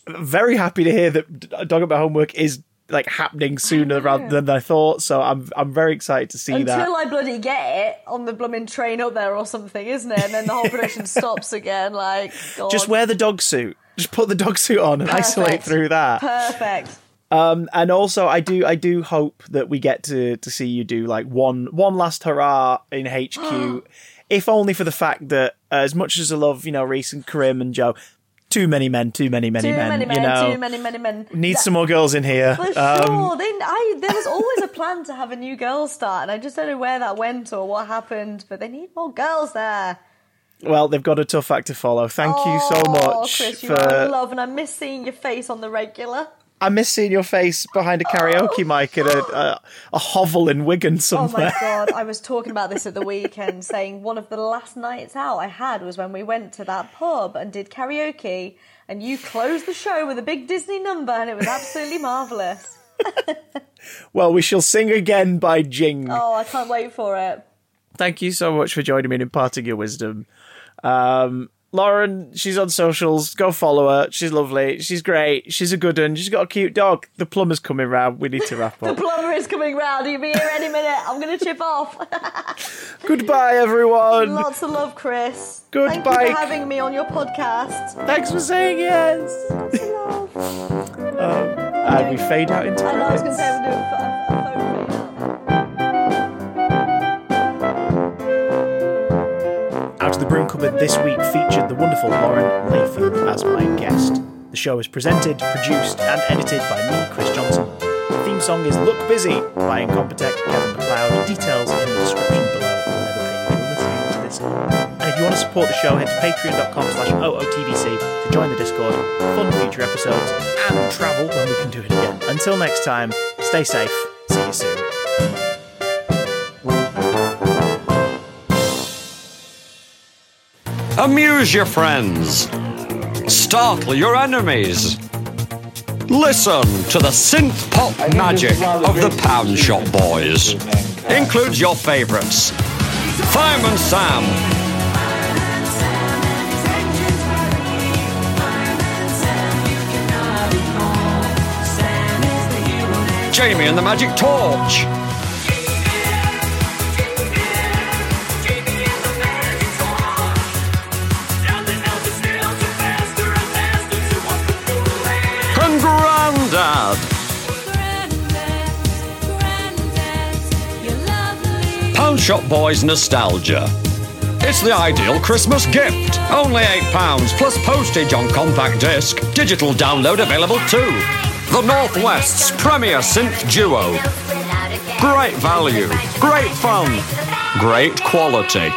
Speaker 1: very happy to hear that D- Dog About Homework is like happening sooner rather than I thought. So I'm I'm very excited to see
Speaker 2: Until
Speaker 1: that.
Speaker 2: Until I bloody get it on the blooming train up there or something, isn't it? And then the whole production stops again. Like, God.
Speaker 1: Just wear the dog suit. Just put the dog suit on and isolate through that.
Speaker 2: perfect.
Speaker 1: Um, and also, I do, I do hope that we get to to see you do like one one last hurrah in HQ, if only for the fact that uh, as much as I love, you know, Rhys and Karim and Joe, too many men, too many, many
Speaker 2: Too
Speaker 1: men.
Speaker 2: many men,
Speaker 1: you know,
Speaker 2: too many, many men.
Speaker 1: need
Speaker 2: That-
Speaker 1: some more girls in here.
Speaker 2: For
Speaker 1: Um,
Speaker 2: sure. They, I, there was always a plan to have a new girl start, and I just don't know where that went or what happened, but they need more girls there.
Speaker 1: well, they've got a tough act to follow. Thank you so
Speaker 2: Oh,
Speaker 1: much
Speaker 2: Chris, you
Speaker 1: for.
Speaker 2: love, and I miss seeing your face on the regular.
Speaker 1: I miss seeing your face behind a karaoke mic at a, a a hovel in Wigan somewhere.
Speaker 2: Oh my god, I was talking about this at the weekend, saying one of the last nights out I had was when we went to that pub and did karaoke, and you closed the show with a big Disney number, and it was absolutely marvellous.
Speaker 1: Well, we shall sing again by Jing.
Speaker 2: Oh, I can't wait for it.
Speaker 1: thank you so much for joining me and imparting your wisdom. Um, Lauren, she's on socials. Go follow her. She's lovely. She's great. She's a good one. She's got a cute dog. The plumber's coming round. We need to wrap up.
Speaker 2: The plumber is coming round. He'll be here any minute. I'm going to chip off.
Speaker 1: Goodbye, everyone.
Speaker 2: Lots of love, Chris.
Speaker 1: Goodbye.
Speaker 2: Thank you for having me on your podcast.
Speaker 1: Thanks for saying yes.
Speaker 2: Lots of love.
Speaker 1: Um, and we fade out into
Speaker 2: I know I was going to say I'm doing Out
Speaker 1: of the Broom Cupboard this week featured the wonderful Lauren Layfield as my guest. The show is presented, produced, and edited by me, Chris Johnson. The theme song is Look Busy by Incompetech Kevin MacLeod. Details in the description below to this. And if you want to support the show, head to patreon.com slash OOTBC to join the Discord, fund future episodes, and travel when we can do it again. Until next time, stay safe. See you soon.
Speaker 3: Amuse your friends. Startle your enemies. Listen to the synth pop magic of the Pound Shop Boys. Includes your favorites Fireman Sam, Jamie and the Magic Torch, and Grandad. Pound Shop Boys Nostalgia. It's the ideal Christmas gift. Only £8 plus postage on compact disc. Digital download available too. The Northwest's premier synth duo. Great value, great fun, great quality.